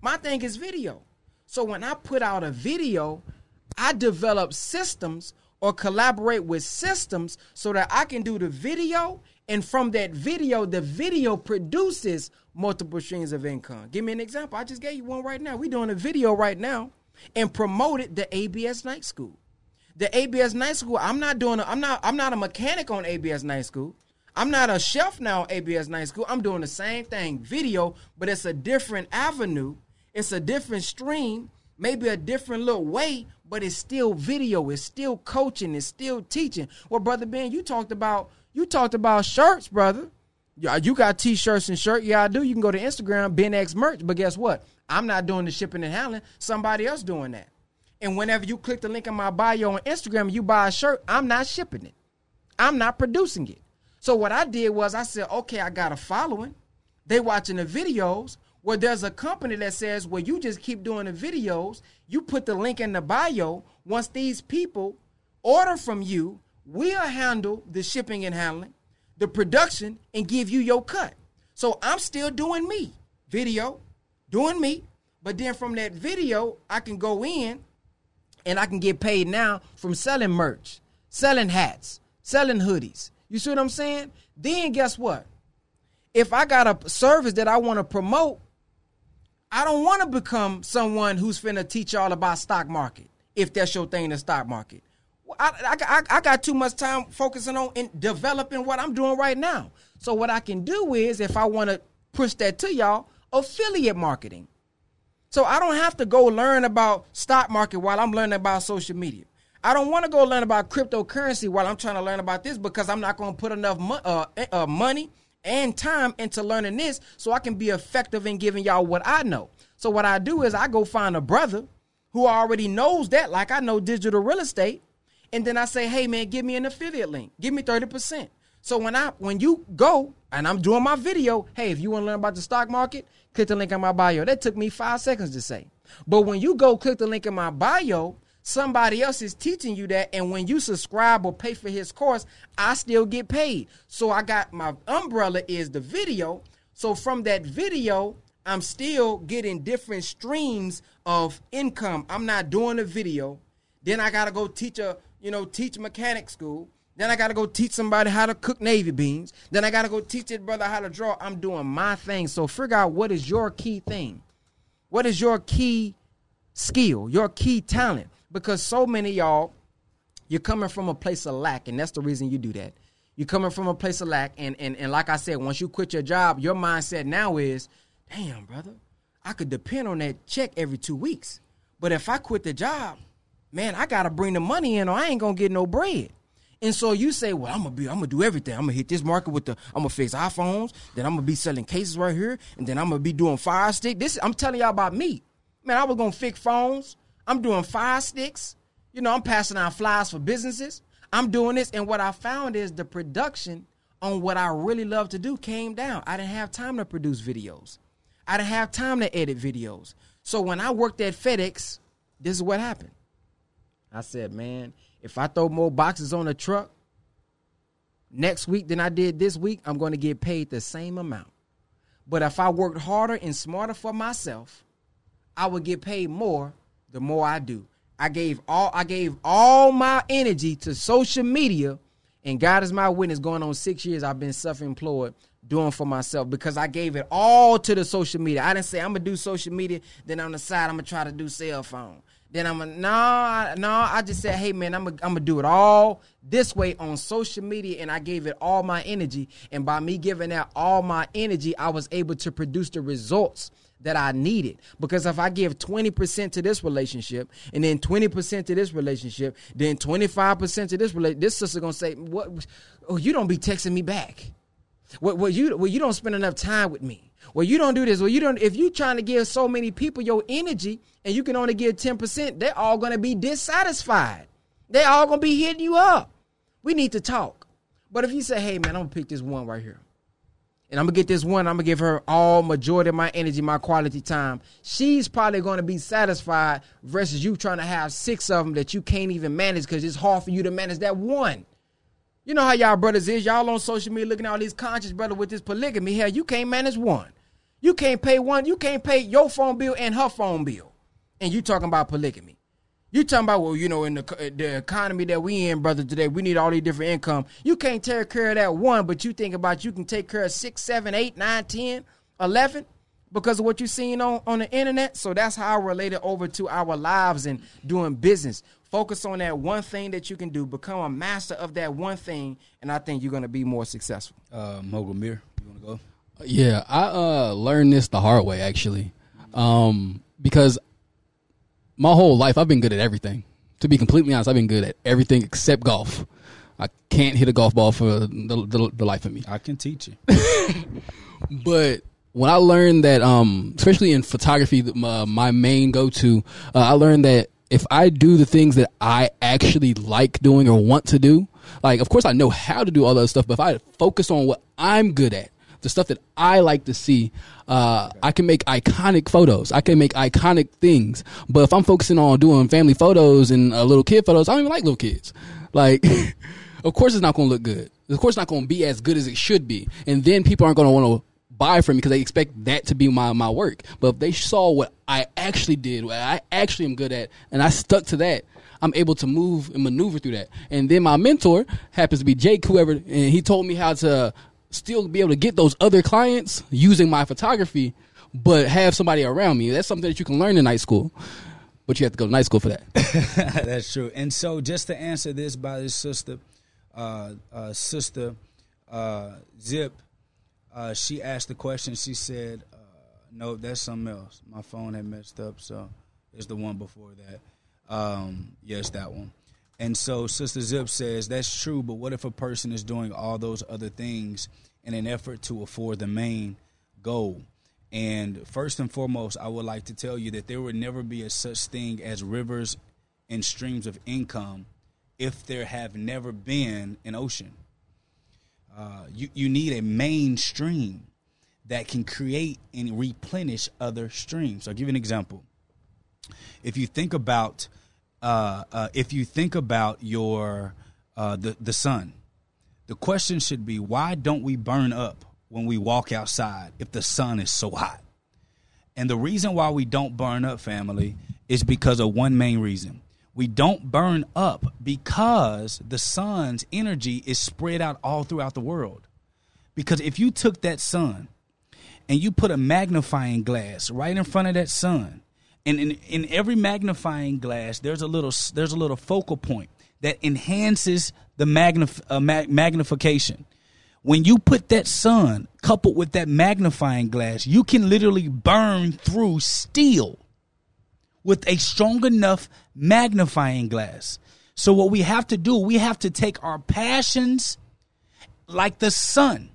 My thing is video. So when I put out a video, I develop systems or collaborate with systems so that I can do the video. And from that video, the video produces multiple streams of income. Give me an example. I just gave you one right now. We're doing a video right now and promoted the ABS Night School. The ABS Night School, I'm not doing. A, I'm not. I'm not a mechanic on ABS Night School. I'm not a chef now ABS Night School. I'm doing the same thing, video, but it's a different avenue. It's a different stream, maybe a different little way, but it's still video. It's still coaching. It's still teaching. Well, brother Ben, you talked about you talked about shirts, brother. Yeah, you got t-shirts and shirt. Yeah, I do. You can go to Instagram, Ben X merch. But guess what? I'm not doing the shipping and handling. Somebody else doing that. And whenever you click the link in my bio on Instagram you buy a shirt, I'm not shipping it. I'm not producing it. So what I did was I said, okay, I got a following. They watching the videos. Where there's a company that says, well, you just keep doing the videos. You put the link in the bio. Once these people order from you, we'll handle the shipping and handling, the production, and give you your cut. So I'm still doing me, video, doing me. But then from that video, I can go in and I can get paid now from selling merch, selling hats, selling hoodies. You see what I'm saying? Then guess what? If I got a service that I want to promote, I don't want to become someone who's finna teach y'all about stock market if that's your thing, the stock market. I, I, I got too much time focusing on in developing what I'm doing right now. So what I can do is, if I want to push that to y'all, affiliate marketing. So I don't have to go learn about stock market while I'm learning about social media. I don't want to go learn about cryptocurrency while I'm trying to learn about this because I'm not going to put enough mo- uh, uh, money and time into learning this so I can be effective in giving y'all what I know. So what I do is I go find a brother who already knows that, like I know digital real estate, and then I say, hey man, give me an affiliate link. Give me 30%. So when I when you go and I'm doing my video, hey, if you want to learn about the stock market, click the link in my bio. That took me five seconds to say. But when you go click the link in my bio, somebody else is teaching you that. And when you subscribe or pay for his course, I still get paid. So I got my umbrella is the video. So from that video, I'm still getting different streams of income. I'm not doing a video. Then I gotta go teach a, you know, teach mechanic school. Then I gotta go teach somebody how to cook navy beans. Then I gotta go teach that brother how to draw. I'm doing my thing. So figure out what is your key thing. What is your key skill, your key talent? Because so many y'all, you're coming from a place of lack, and that's the reason you do that. You're coming from a place of lack, and and, and like I said, once you quit your job, your mindset now is, damn, brother, I could depend on that check every two weeks. But if I quit the job, man, I gotta bring the money in, or I ain't gonna get no bread. And so you say, well, I'm gonna be, I'm gonna do everything. I'm gonna hit this market with the, I'm gonna fix iPhones. Then I'm gonna be selling cases right here, and then I'm gonna be doing fire stick. This, I'm telling y'all about me, man. I was gonna fix phones. I'm doing fire sticks. You know, I'm passing out flyers for businesses. I'm doing this, and what I found is the production on what I really love to do came down. I didn't have time to produce videos. I didn't have time to edit videos. So when I worked at FedEx, this is what happened. I said, man, if I throw more boxes on a truck next week than I did this week, I'm going to get paid the same amount. But if I worked harder and smarter for myself, I would get paid more the more I do. I gave all I gave all my energy to social media, and God is my witness. Going on six years, I've been self-employed doing for myself because I gave it all to the social media. I didn't say I'm gonna do social media, then on the side I'm gonna try to do cell phone. Then I'm gonna no, no. I just said, hey man, I'm gonna, I'm gonna do it all this way on social media, and I gave it all my energy. And by me giving that all my energy, I was able to produce the results that I needed. Because if I give 20% to this relationship and then 20% to this relationship, then 25% to this relationship, this sister gonna say, What oh, you don't be texting me back. Well, well, you well, you don't spend enough time with me. Well, you don't do this. Well, you don't if you trying to give so many people your energy and you can only give 10%, they're all gonna be dissatisfied. They all gonna be hitting you up. We need to talk. But if you say, hey man, I'm gonna pick this one right here and I'm gonna get this one. I'm gonna give her all majority of my energy, my quality time. She's probably gonna be satisfied versus you trying to have six of them that you can't even manage because it's hard for you to manage that one. You know how y'all brothers is. Y'all on social media looking at all these conscious brother with this polygamy. Hell, you can't manage one. You can't pay one. You can't pay your phone bill and her phone bill, and you talking about polygamy. You talking about well, you know, in the the economy that we in, brother, today we need all these different income. You can't take care of that one, but you think about you can take care of six, seven, eight, nine, ten, eleven, because of what you're seeing on on the internet. So that's how I relate it over to our lives and doing business. Focus on that one thing that you can do. Become a master of that one thing, and I think you're going to be more successful. Uh, Mogul Mir, you want to go? Yeah, I uh, learned this the hard way actually, um, because my whole life I've been good at everything. To be completely honest, I've been good at everything except golf. I can't hit a golf ball for the, the, the life of me. I can teach you. But when I learned that, um, especially in photography, my, my main go to, uh, I learned that if I do the things that I actually like doing or want to do, like, of course, I know how to do all that stuff, but if I focus on what I'm good at, the stuff that I like to see, uh, I can make iconic photos. I can make iconic things. But if I'm focusing on doing family photos and uh, little kid photos, I don't even like little kids. Like, of course, it's not going to look good. Of course, it's not going to be as good as it should be. And then people aren't going to want to buy from me because they expect that to be my, my work. But if they saw what I actually did, what I actually am good at, and I stuck to that, I'm able to move and maneuver through that. And then my mentor happens to be Jake, whoever, and he told me how to still be able to get those other clients using my photography, but have somebody around me. That's something that you can learn in night school. But you have to go to night school for that. That's true. And so, just to answer this by this sister, uh, uh, sister uh, Zip, uh, she asked the question. She said, uh, "No, that's something else. My phone had messed up, so it's the one before that. Um, yes, that one." And so, Sister Zip says, "That's true, but what if a person is doing all those other things in an effort to afford the main goal?" And first and foremost, I would like to tell you that there would never be a such thing as rivers and streams of income if there have never been an ocean. Uh, you, you need a mainstream that can create and replenish other streams. I'll give you an example. If you think about uh, uh, if you think about your uh, the the sun, the question should be why don't we burn up when we walk outside if the sun is so hot? And the reason why we don't burn up, family, is because of one main reason we don't burn up because the sun's energy is spread out all throughout the world. Because if you took that sun and you put a magnifying glass right in front of that sun, and in, in every magnifying glass, there's a little there's a little focal point that enhances the magnif- uh, mag- magnification. When you put that sun coupled with that magnifying glass, you can literally burn through steel with a strong enough magnifying glass. So, what we have to do, we have to take our passions like the sun.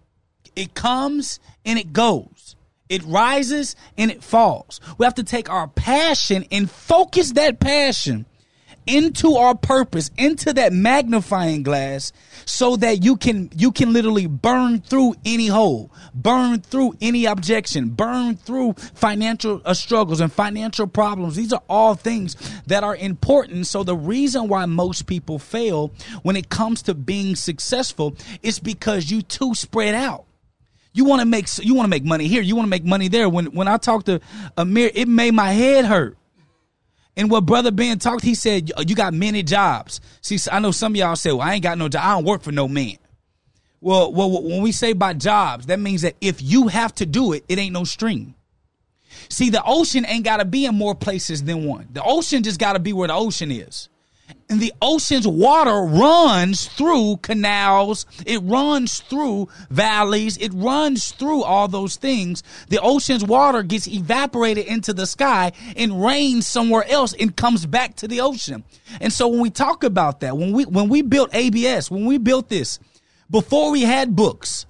It comes and it goes. It rises and it falls. We have to take our passion and focus that passion into our purpose, into that magnifying glass so that you can you can literally burn through any hole, burn through any objection, burn through financial uh, struggles and financial problems. These are all things that are important. So the reason why most people fail when it comes to being successful is because you too spread out. You want to make you want to make money here, you want to make money there. When when I talked to Amir, it made my head hurt and what Brother Ben talked, he said, You got many jobs. See, I know some of y'all say, Well, I ain't got no job. I don't work for no man. Well, well, when we say about jobs, that means that if you have to do it, it ain't no stream. See, the ocean ain't got to be in more places than one. The ocean just got to be where the ocean is and the ocean's water runs through canals, it runs through valleys, it runs through all those things. The ocean's water gets evaporated into the sky and rains somewhere else and comes back to the ocean. And so when we talk about that, when we when we built ABS, when we built this, before we had books,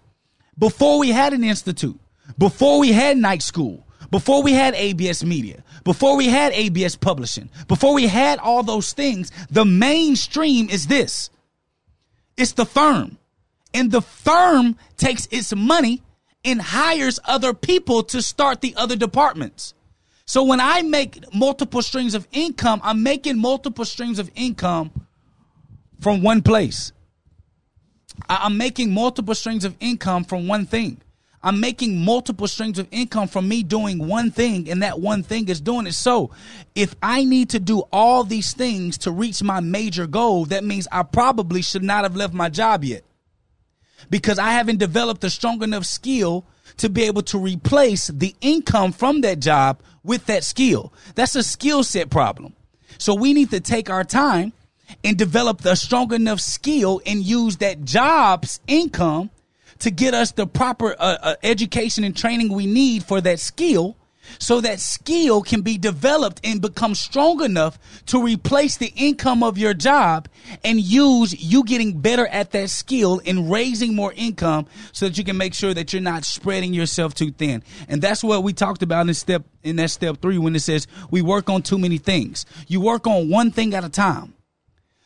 before we had an institute, before we had night school, before we had ABS Media, before we had ABS Publishing, before we had all those things, the mainstream is this it's the firm. And the firm takes its money and hires other people to start the other departments. So when I make multiple streams of income, I'm making multiple streams of income from one place. I'm making multiple streams of income from one thing. I'm making multiple streams of income from me doing one thing, and that one thing is doing it. So, if I need to do all these things to reach my major goal, that means I probably should not have left my job yet because I haven't developed a strong enough skill to be able to replace the income from that job with that skill. That's a skill set problem. So we need to take our time and develop the strong enough skill and use that job's income to get us the proper uh, uh, education and training we need for that skill so that skill can be developed and become strong enough to replace the income of your job and use you getting better at that skill and raising more income so that you can make sure that you're not spreading yourself too thin. And that's what we talked about in step in that step 3 when it says we work on too many things. You work on one thing at a time.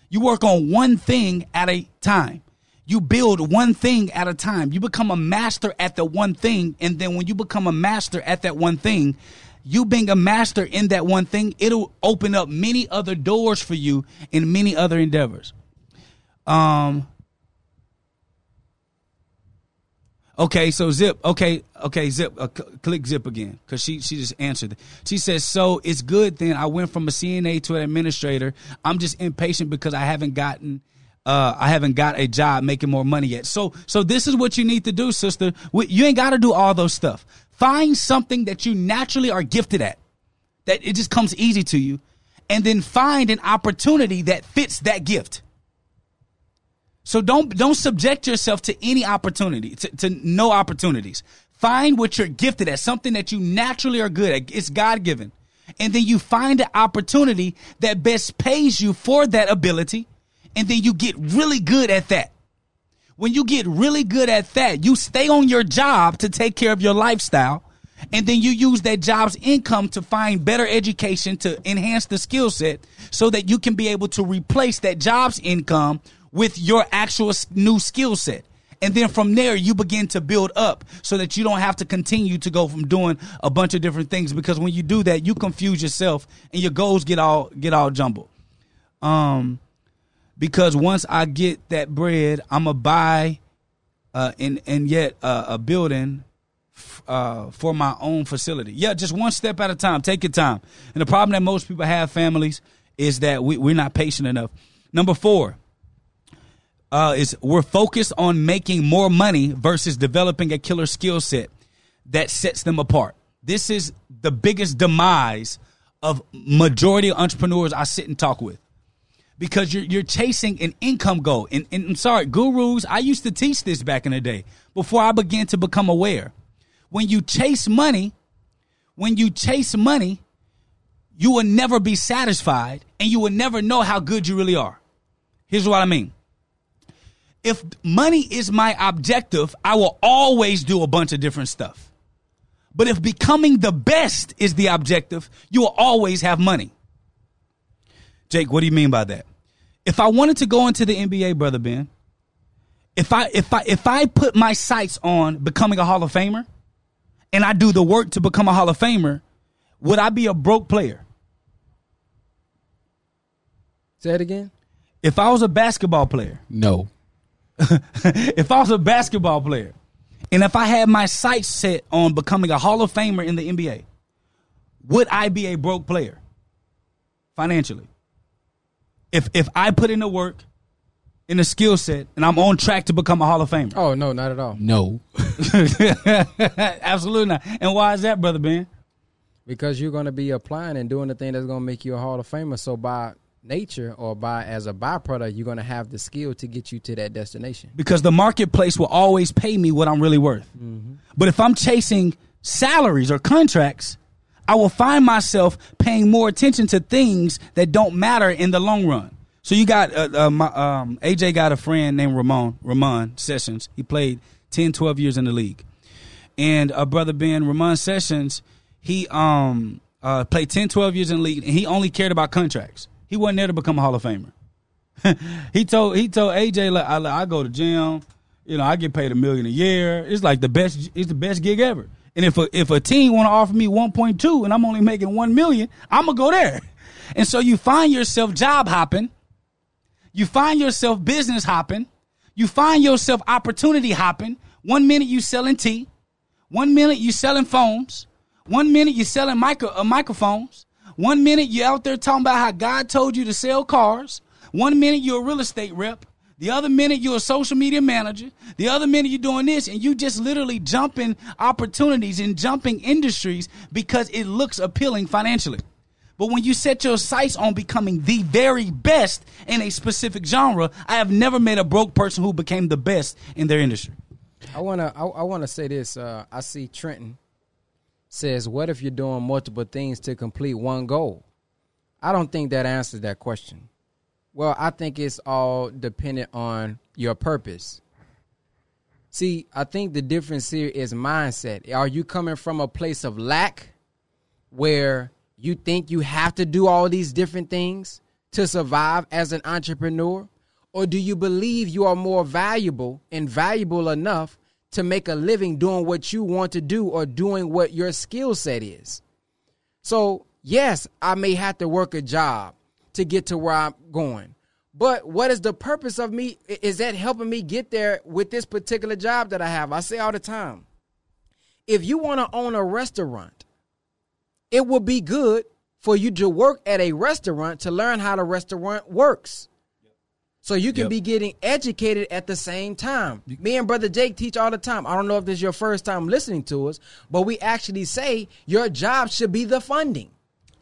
You work on one thing at a time. You build one thing at a time. You become a master at the one thing. And then when you become a master at that one thing, you being a master in that one thing, it'll open up many other doors for you in many other endeavors. Um, Okay, so Zip. Okay, okay, Zip. Uh, c- click Zip again because she she just answered. She says, "So it's good then. I went from a CNA to an administrator. I'm just impatient because I haven't gotten." Uh, I haven't got a job making more money yet. So, so this is what you need to do, sister. We, you ain't got to do all those stuff. Find something that you naturally are gifted at, that it just comes easy to you, and then find an opportunity that fits that gift. So don't don't subject yourself to any opportunity, to, to no opportunities. Find what you're gifted at, something that you naturally are good at. It's God given. And then you find an opportunity that best pays you for that ability. And then you get really good at that. When you get really good at that, you stay on your job to take care of your lifestyle. And then you use that job's income to find better education to enhance the skill set so that you can be able to replace that job's income with your actual new skill set. And then from there, you begin to build up so that you don't have to continue to go from doing a bunch of different things because when you do that, you confuse yourself and your goals get all get all jumbled. Um, because once I get that bread, I'm gonna buy, uh, and and yet uh, a building uh, for my own facility. Yeah, just one step at a time. Take your time. And the problem that most people have, families, is that we, we're not patient enough. Number four uh, is we're focused on making more money versus developing a killer skill set that sets them apart. This is the biggest demise of majority of entrepreneurs I sit and talk with because you're you're chasing an income goal. And, and I'm sorry, gurus. I used to teach this back in the day before I began to become aware. When you chase money, when you chase money, you will never be satisfied, and you will never know how good you really are. Here's what I mean. If money is my objective, I will always do a bunch of different stuff. But if becoming the best is the objective, you will always have money. Jake, what do you mean by that? If I wanted to go into the NBA, brother Ben, if I if I if I put my sights on becoming a Hall of Famer and I do the work to become a Hall of Famer, would I be a broke player? Say it again. If I was a basketball player, No. if I was a basketball player, and if I had my sights set on becoming a Hall of Famer in the NBA, would I be a broke player financially? If if I put in the work, in the skill set, and I'm on track to become a Hall of Famer, Oh no, not at all. No. absolutely not. And why is that, brother Ben? Because you're going to be applying and doing the thing that's going to make you a Hall of Famer. So by nature or by as a byproduct, you're going to have the skill to get you to that destination. Because the marketplace will always pay me what I'm really worth. Mm-hmm. But if I'm chasing salaries or contracts, I will find myself paying more attention to things that don't matter in the long run. So you got uh, uh, my, um, AJ got a friend named Ramon Ramon Sessions. He played 10, 12 years in the league, and uh, brother Ben Ramon Sessions he um uh, played 10, 12 years in the league, and he only cared about contracts. He wasn't there to become a Hall of Famer. he told he told AJ like, I, I go to gym, you know, I get paid a million a year. It's like the best. It's the best gig ever. And if a if a team want to offer me one point two and I'm only making one million, I'm gonna go there. And so you find yourself job hopping, you find yourself business hopping, you find yourself opportunity hopping. One minute you selling tea, one minute you selling phones, one minute you selling micro uh, microphones, one minute you out there talking about how God told you to sell cars. One minute you're a real estate rep. The other minute you're a social media manager. The other minute you're doing this, and you just literally jumping opportunities and jumping industries because it looks appealing financially. But when you set your sights on becoming the very best in a specific genre, I have never met a broke person who became the best in their industry. I wanna I, I wanna say this. Uh, I see Trenton says, "What if you're doing multiple things to complete one goal?" I don't think that answers that question. Well, I think it's all dependent on your purpose. See, I think the difference here is mindset. Are you coming from a place of lack where you think you have to do all these different things to survive as an entrepreneur? Or do you believe you are more valuable and valuable enough to make a living doing what you want to do or doing what your skill set is? So, yes, I may have to work a job to get to where I'm going. But what is the purpose of me? Is that helping me get there with this particular job that I have? I say all the time if you want to own a restaurant, it would be good for you to work at a restaurant to learn how the restaurant works. So you can Yep. be getting educated at the same time. Me and brother Jake teach all the time. I don't know if this is your first time listening to us, but we actually say your job should be the funding.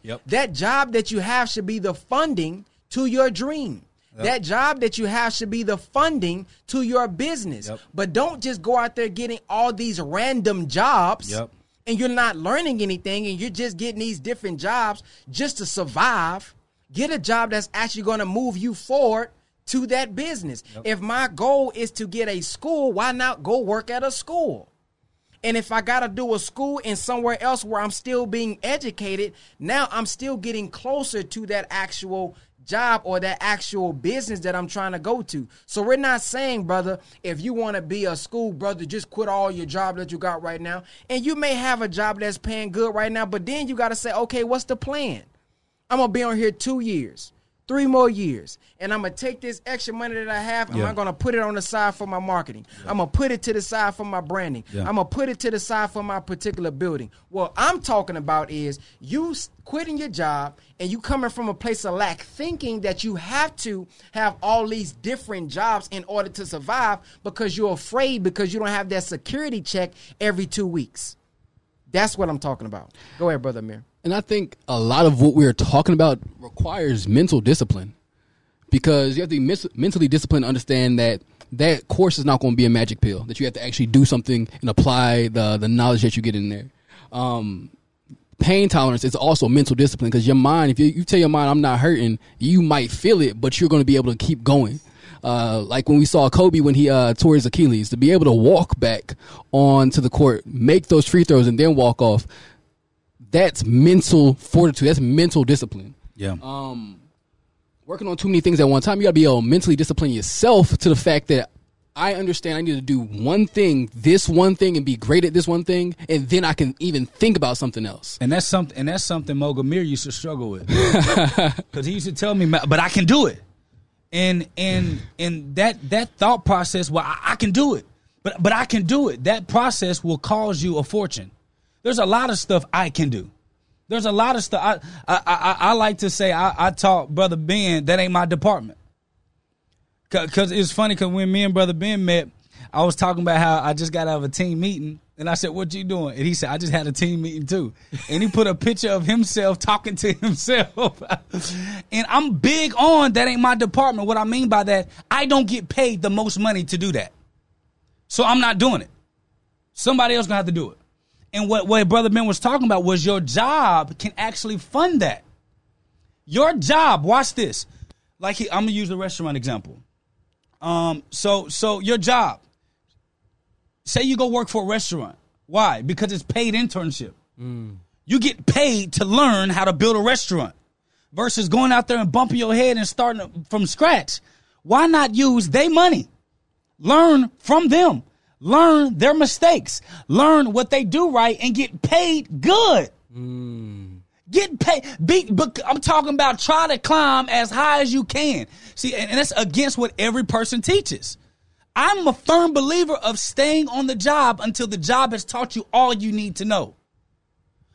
Yep. That job that you have should be the funding to your dream. That job that you have should be the funding to your business. Yep. But don't just go out there getting all these random jobs Yep. and you're not learning anything and you're just getting these different jobs just to survive. Get a job that's actually going to move you forward to that business. If my goal is to get a school, why not go work at a school? And if I got to do a school in somewhere else where I'm still being educated, now I'm still getting closer to that actual job or that actual business that I'm trying to go to. So we're not saying, brother, if you want to be a school brother, just quit all your job that you got right now. And you may have a job that's paying good right now, but then you got to say, okay, what's the plan? I'm gonna be on here two years, three more years, and I'm gonna take this extra money that I have and Yeah. I'm gonna put it on the side for my marketing. I'm gonna put it to the side for my branding. Yeah. I'm gonna put it to the side for my particular building. What I'm talking about is you quitting your job and you coming from a place of lack, thinking that you have to have all these different jobs in order to survive because you're afraid because you don't have that security check every two weeks. That's what I'm talking about. Go ahead, brother Amir. And I think a lot of what we're talking about requires mental discipline because you have to be mentally disciplined to understand that that course is not going to be a magic pill, that you have to actually do something and apply the, the knowledge that you get in there. Um, pain tolerance is also mental discipline because your mind, if you, you tell your mind, I'm not hurting, you might feel it, but you're going to be able to keep going. Uh, like when we saw Kobe when he uh, tore his Achilles, to be able to walk back onto the court, make those free throws, and then walk off, that's mental fortitude. That's mental discipline. Yeah. Um, working on too many things at one time, you got to be able to mentally discipline yourself to the fact that I understand I need to do one thing, this one thing, and be great at this one thing, and then I can even think about something else. And that's something. And that's something Mogamir used to struggle with, because he used to tell me, "But I can do it." And and and that that thought process, well, I, I can do it, but but I can do it. That process will cause you a fortune. There's a lot of stuff I can do. There's a lot of stuff. I I I, I like to say I, I taught brother Ben that ain't my department. Cause it's funny because when me and brother Ben met, I was talking about how I just got out of a team meeting, and I said, "What you doing?" And he said, "I just had a team meeting too." And he put a picture of himself talking to himself. and I'm big on that ain't my department. What I mean by that, I don't get paid the most money to do that, so I'm not doing it. Somebody else gonna have to do it. And what what brother Ben was talking about was your job can actually fund that. Your job, watch this. Like he, I'm gonna use the restaurant example. Um, so so your job. Say you go work for a restaurant. Why? Because it's paid internship. You get paid to learn how to build a restaurant versus going out there and bumping your head and starting from scratch. Why not use their money? Learn from them. Learn their mistakes. Learn what they do right and get paid good. Hmm. Get paid. Be, but I'm talking about try to climb as high as you can. See, and, and that's against what every person teaches. I'm a firm believer of staying on the job until the job has taught you all you need to know.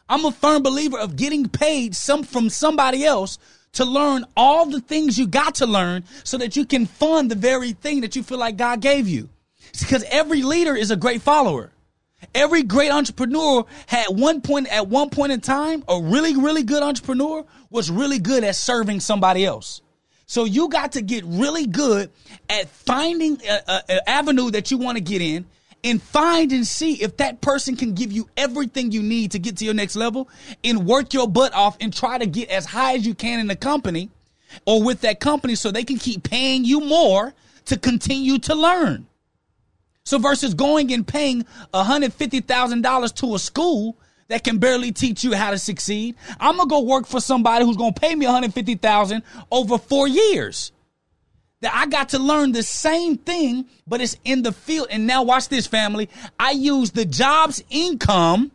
I'm a firm believer of getting paid some from somebody else to learn all the things you got to learn so that you can fund the very thing that you feel like God gave you. Because every leader is a great follower. Every great entrepreneur had one point at one point in time, a really, really good entrepreneur was really good at serving somebody else. So you got to get really good at finding an avenue that you want to get in and find and see if that person can give you everything you need to get to your next level and work your butt off and try to get as high as you can in the company or with that company so they can keep paying you more to continue to learn. So versus going and paying $150,000 to a school that can barely teach you how to succeed, I'm going to go work for somebody who's going to pay me 150,000 over 4 years. That I got to learn the same thing, but it's in the field. And now watch this family. I use the job's income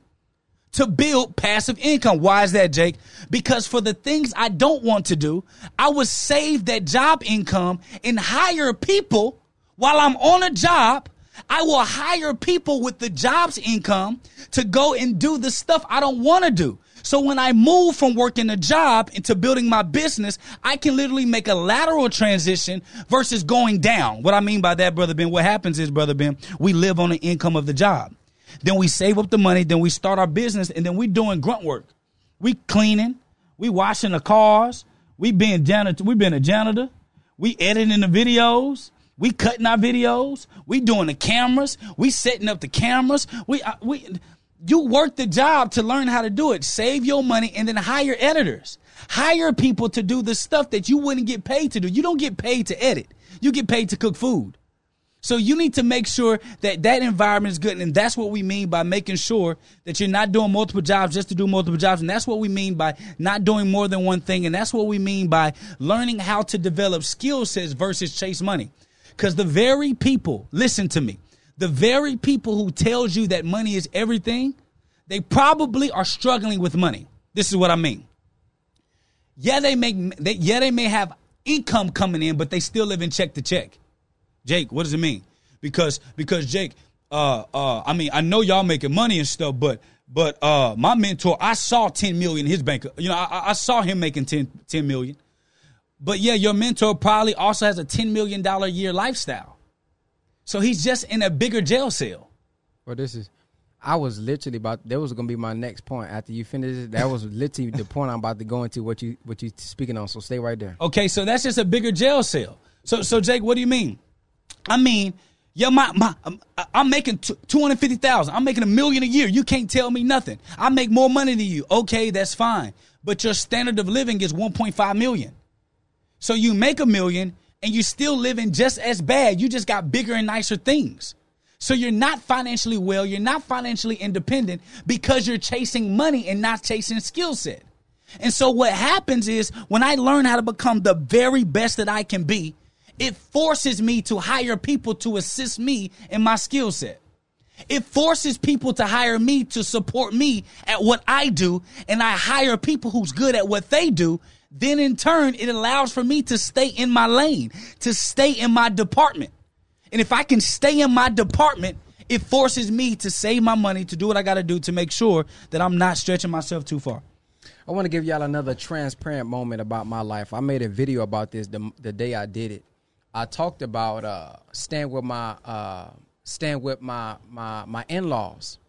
to build passive income. Why is that, Jake? Because for the things I don't want to do, I would save that job income and hire people while I'm on a job. I will hire people with the job's income to go and do the stuff I don't want to do. So when I move from working a job into building my business, I can literally make a lateral transition versus going down. What I mean by that, Brother Ben, what happens is, Brother Ben, we live on the income of the job. Then we save up the money, then we start our business, and then we doing grunt work. We cleaning, we washing the cars, we being janitor, we being a janitor, we editing the videos, we cutting our videos, we doing the cameras, we setting up the cameras, we uh, we you work the job to learn how to do it. Save your money and then hire editors. Hire people to do the stuff that you wouldn't get paid to do. You don't get paid to edit. You get paid to cook food. So you need to make sure that that environment is good. And that's what we mean by making sure that you're not doing multiple jobs just to do multiple jobs. And that's what we mean by not doing more than one thing. And that's what we mean by learning how to develop skill sets versus chase money. Because the very people, listen to me, the very people who tells you that money is everything, they probably are struggling with money. This is what I mean. Yeah, they make they, yeah, they may have income coming in, but they still live in check to check. Jake, what does it mean? Because because Jake, uh uh I mean, I know y'all making money and stuff, but but uh my mentor, I saw 10 million in his bank. You know, I, I saw him making 10, 10 million. But yeah, your mentor probably also has a $10 million a year lifestyle. So he's just in a bigger jail cell. Well, this is. I was literally about. That was going to be my next point. After you finish it, that was literally the point I'm about to go into. What you what you speaking on? So stay right there. Okay, so that's just a bigger jail cell. So so Jake, what do you mean? I mean, yeah, my my I'm making hundred fifty thousand. I'm making a million a year. You can't tell me nothing. I make more money than you. Okay, that's fine. But your standard of living is one point five million. So you make a million and you're still living just as bad. You just got bigger and nicer things. So you're not financially well, you're not financially independent because you're chasing money and not chasing skill set. And so what happens is when I learn how to become the very best that I can be, it forces me to hire people to assist me in my skill set. It forces people to hire me to support me at what I do, and I hire people who's good at what they do then in turn, it allows for me to stay in my lane, to stay in my department. And if I can stay in my department, it forces me to save my money, to do what I got to do to make sure that I'm not stretching myself too far. I want to give y'all another transparent moment about my life. I made a video about this the, the day I did it. I talked about uh, staying with my uh, staying with my my my in laws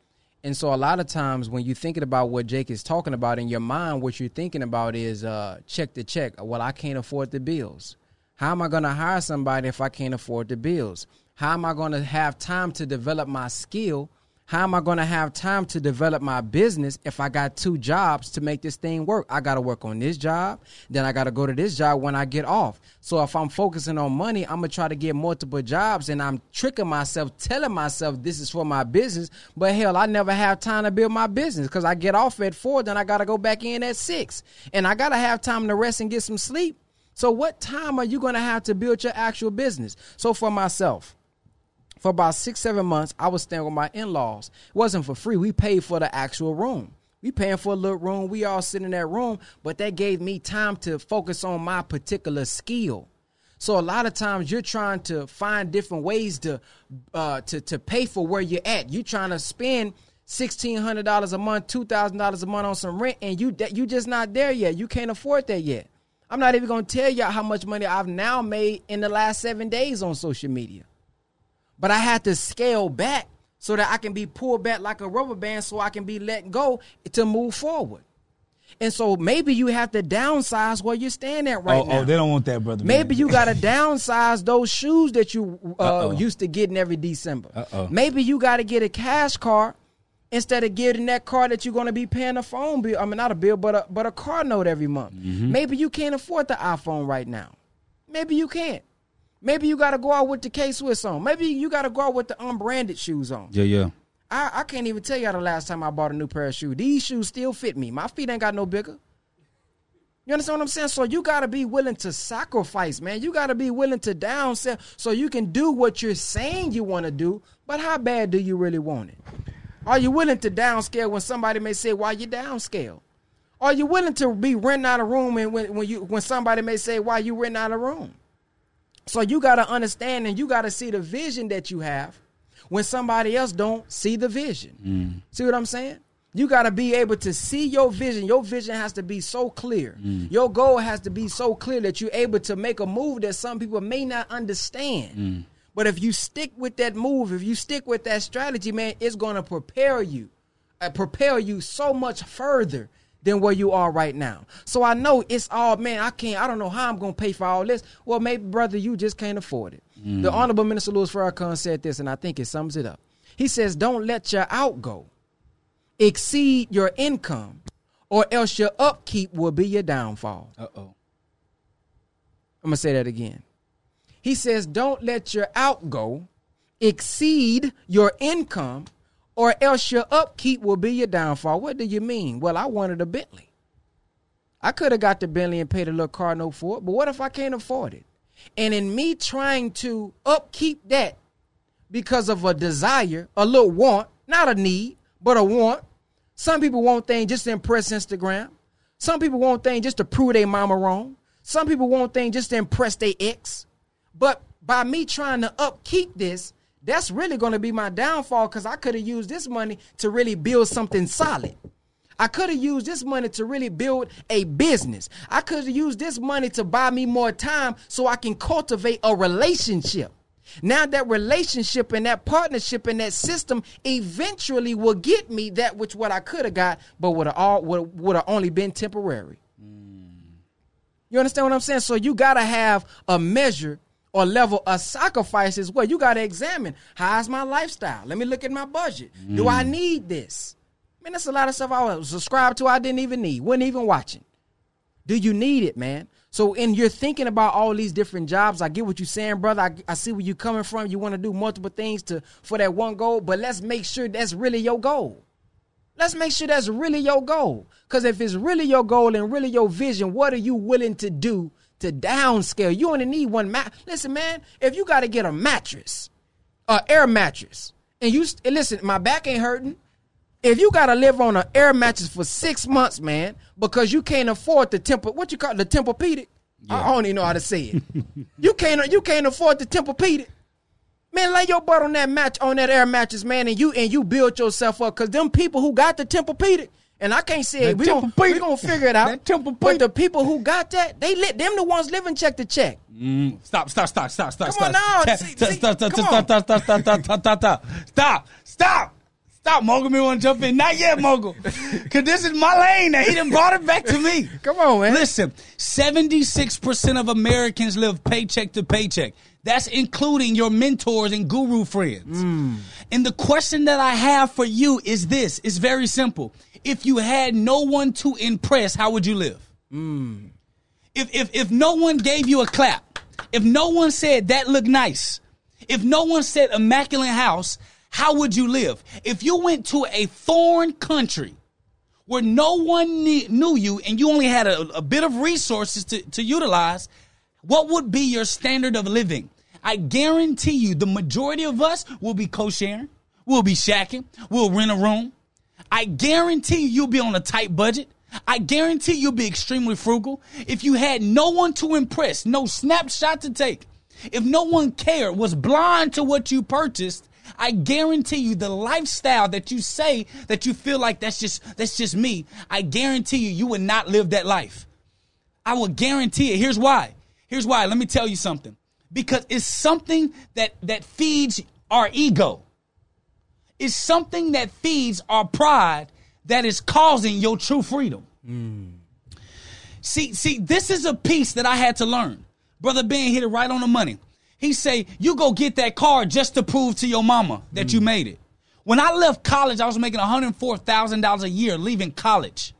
and so a lot of times when you're thinking about what Jake is talking about in your mind, what you're thinking about is uh, check the check. Well, I can't afford the bills. How am I going to hire somebody if I can't afford the bills? How am I going to have time to develop my skill how am I going to have time to develop my business if I got two jobs to make this thing work? I got to work on this job, then I got to go to this job when I get off. So if I'm focusing on money, I'm going to try to get multiple jobs and I'm tricking myself, telling myself this is for my business. But hell, I never have time to build my business because I get off at four, then I got to go back in at six. And I got to have time to rest and get some sleep. So what time are you going to have to build your actual business? So for myself, for about six, seven months, I was staying with my in laws. It wasn't for free. We paid for the actual room. We paying for a little room. We all sit in that room, but that gave me time to focus on my particular skill. So a lot of times you're trying to find different ways to uh, to to pay for where you're at. You're trying to spend sixteen hundred dollars a month, two thousand dollars a month on some rent, and you you just not there yet. You can't afford that yet. I'm not even gonna tell y'all how much money I've now made in the last seven days on social media. But I had to scale back so that I can be pulled back like a rubber band so I can be let go to move forward. And so maybe you have to downsize where you're standing at right oh, now. oh, they don't want that, brother. Maybe man. you got to downsize those shoes that you uh, used to getting every December. Uh-oh. Maybe you got to get a cash card instead of getting that card that you're going to be paying a phone bill. I mean, not a bill, but a but a car note every month. Mm-hmm. Maybe you can't afford the iPhone right now. Maybe you can't. Maybe you got to go out with the K Swiss on. Maybe you got to go out with the unbranded shoes on. Yeah, yeah. I, I can't even tell y'all the last time I bought a new pair of shoes. These shoes still fit me. My feet ain't got no bigger. You understand what I'm saying? So you got to be willing to sacrifice, man. You got to be willing to downsell so you can do what you're saying you want to do. But how bad do you really want it? Are you willing to downscale when somebody may say, "Why you downscale"? Are you willing to be renting out a room and when, when you when somebody may say, "Why you renting out a room"? So you got to understand and you got to see the vision that you have when somebody else don't see the vision. Mm. See what I'm saying? You got to be able to see your vision. Your vision has to be so clear. Mm. Your goal has to be so clear that you're able to make a move that some people may not understand. Mm. But if you stick with that move, if you stick with that strategy, man, it's going to prepare you, uh, prepare you so much further than where you are right now. So I know it's all, man, I can't, I don't know how I'm going to pay for all this. Well, maybe, brother, you just can't afford it. The Honorable Minister Louis Farrakhan said this, and I think it sums it up. He says, don't let your outgo exceed your income, or else your upkeep will be your downfall. Uh oh. I'm going to say that again. He says, don't let your outgo exceed your income, or else your upkeep will be your downfall. What do you mean? Well, I wanted a Bentley. I could have got the Bentley and paid a little car note for it, but what if I can't afford it? And in me trying to upkeep that because of a desire, a little want, not a need, but a want. Some people want things just to impress Instagram. Some people want things just to prove their mama wrong. Some people want things just to impress their ex. But by me trying to upkeep this, that's really going to be my downfall because I could have used this money to really build something solid. I could have used this money to really build a business. I could have used this money to buy me more time so I can cultivate a relationship. Now that relationship and that partnership and that system eventually will get me that which what I could have got, but would have all would would have only been temporary. Mm. You understand what I'm saying? So you gotta have a measure or level of sacrifice as well. You gotta examine how's my lifestyle. Let me look at my budget. Do I mm. need this? Man, that's a lot of stuff I was subscribed to. I didn't even need. wasn't even watching. Do you need it, man? So, and you're thinking about all these different jobs. I get what you're saying, brother. I, I see where you're coming from. You want to do multiple things to for that one goal, but let's make sure that's really your goal. Let's make sure that's really your goal. Because if it's really your goal and really your vision, what are you willing to do to downscale? You only need one mat. Listen, man, if you got to get a mattress, a air mattress, and you and listen, my back ain't hurting. If you got to live on an air mattress for six months, man, because you can't afford the temple, what you call it, the Tempur-Pedic? I I don't even know how to say it. you can't you can't afford the Tempur-Pedic. Man, lay your butt on that match on that air mattress, man, and you and you build yourself up. Cause them people who got the Tempur-Pedic, and I can't say That we gonna, we gonna figure it out. But the people who got that, they lit them the ones living check to check. Stop, stop, stop, stop, stop, Come stop. on now, Stop, see- stop, see, stop, stop, stop, stop, stop, stop, stop, stop, stop, stop, stop, stop. Stop, Mogul. Me want to jump in. Not yet, Mogul. Because this is my lane now. He done brought it back to me. Come on, man. Listen, 76% of Americans live paycheck to paycheck. That's including your mentors and guru friends. And the question that I have for you is this. It's very simple. If you had no one to impress, how would you live? Hmm. If, if, if no one gave you a clap, if no one said that looked nice, if no one said immaculate house, how would you live? If you went to a foreign country where no one kne- knew you and you only had a, a bit of resources to, to utilize, what would be your standard of living? I guarantee you the majority of us will be co-sharing, we'll be shacking, we'll rent a room. I guarantee you you'll be on a tight budget. I guarantee you'll be extremely frugal. If you had no one to impress, no snapshot to take, if no one cared, was blind to what you purchased, I guarantee you the lifestyle that you say that you feel like that's just that's just me. I guarantee you you would not live that life. I will guarantee it. Here's why. Here's why. Let me tell you something. Because it's something that that feeds our ego. Is something that feeds our pride that is causing your true freedom. See, see, this is a piece that I had to learn. Brother Ben hit it right on the money. He say, you go get that car just to prove to your mama that you mm. made it. When I left college, I was making $104,000 a year leaving college.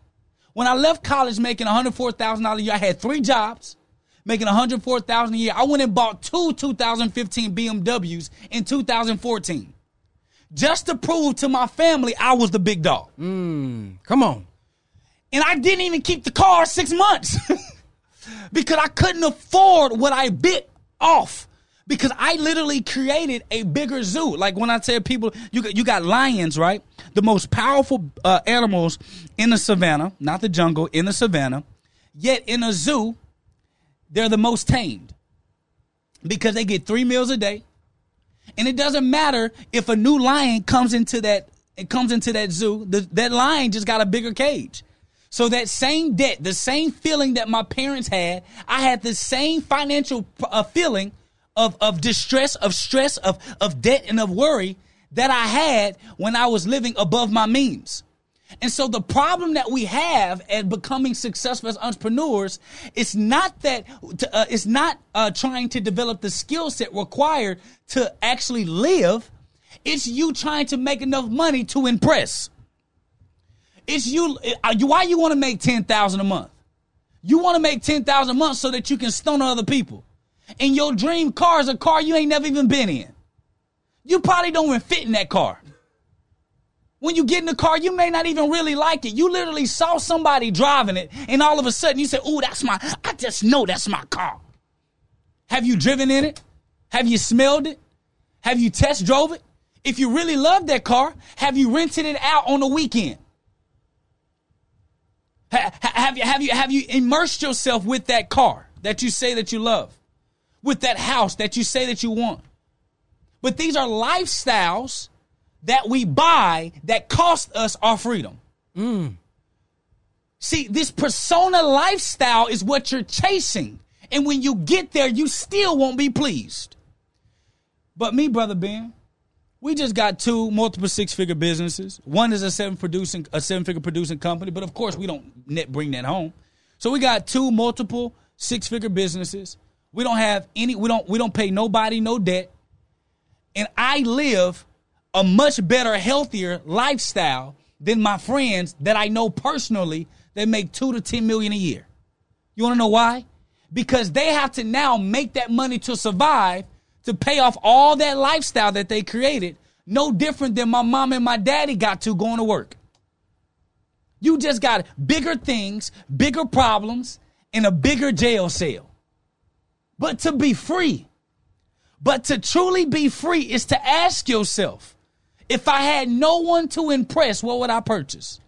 When I left college making $104,000 a year, I had three jobs, making $104,000 a year. I went and bought two 2015 BMWs in 2014 just to prove to my family I was the big dog. Come on. And I didn't even keep the car six months because I couldn't afford what I bit off. Because I literally created a bigger zoo. Like when I tell people, you got, you got lions, right? The most powerful uh, animals in the savannah, not the jungle, in the savannah. Yet in a zoo, they're the most tamed because they get three meals a day. And it doesn't matter if a new lion comes into that it comes into that zoo, the, that lion just got a bigger cage. So that same debt, the same feeling that my parents had, I had the same financial uh, feeling of of distress, of stress, of of debt and of worry that I had when I was living above my means. And so the problem that we have at becoming successful as entrepreneurs is not that uh, it's not uh, trying to develop the skill set required to actually live. It's you trying to make enough money to impress. It's you. uh, Why you want to make ten thousand a month? You want to make ten thousand a month so that you can stun other people. And your dream car is a car you ain't never even been in. You probably don't even fit in that car. When you get in the car, you may not even really like it. You literally saw somebody driving it, and all of a sudden you say, "Ooh, that's my. I just know that's my car." Have you driven in it? Have you smelled it? Have you test drove it? If you really love that car, have you rented it out on the weekend? Ha- ha- have you have you have you immersed yourself with that car that you say that you love, with that house that you say that you want? But these are lifestyles that we buy that cost us our freedom. Mm. See, this persona lifestyle is what you're chasing. And when you get there, you still won't be pleased. But me, brother Ben, we just got two multiple six figure businesses. One is a seven producing a seven figure producing company, but of course we don't net bring that home. So we got two multiple six figure businesses. We don't have any we don't we don't pay nobody no debt. And I live a much better, healthier lifestyle than my friends that I know personally that make two to ten million a year. You want to know why? Because they have to now make that money to survive, to pay off all that lifestyle that they created, no different than my mom and my daddy got to going to work. You just got bigger things, bigger problems, and a bigger jail cell. But to be free, but to truly be free is to ask yourself, if I had no one to impress, what would I purchase?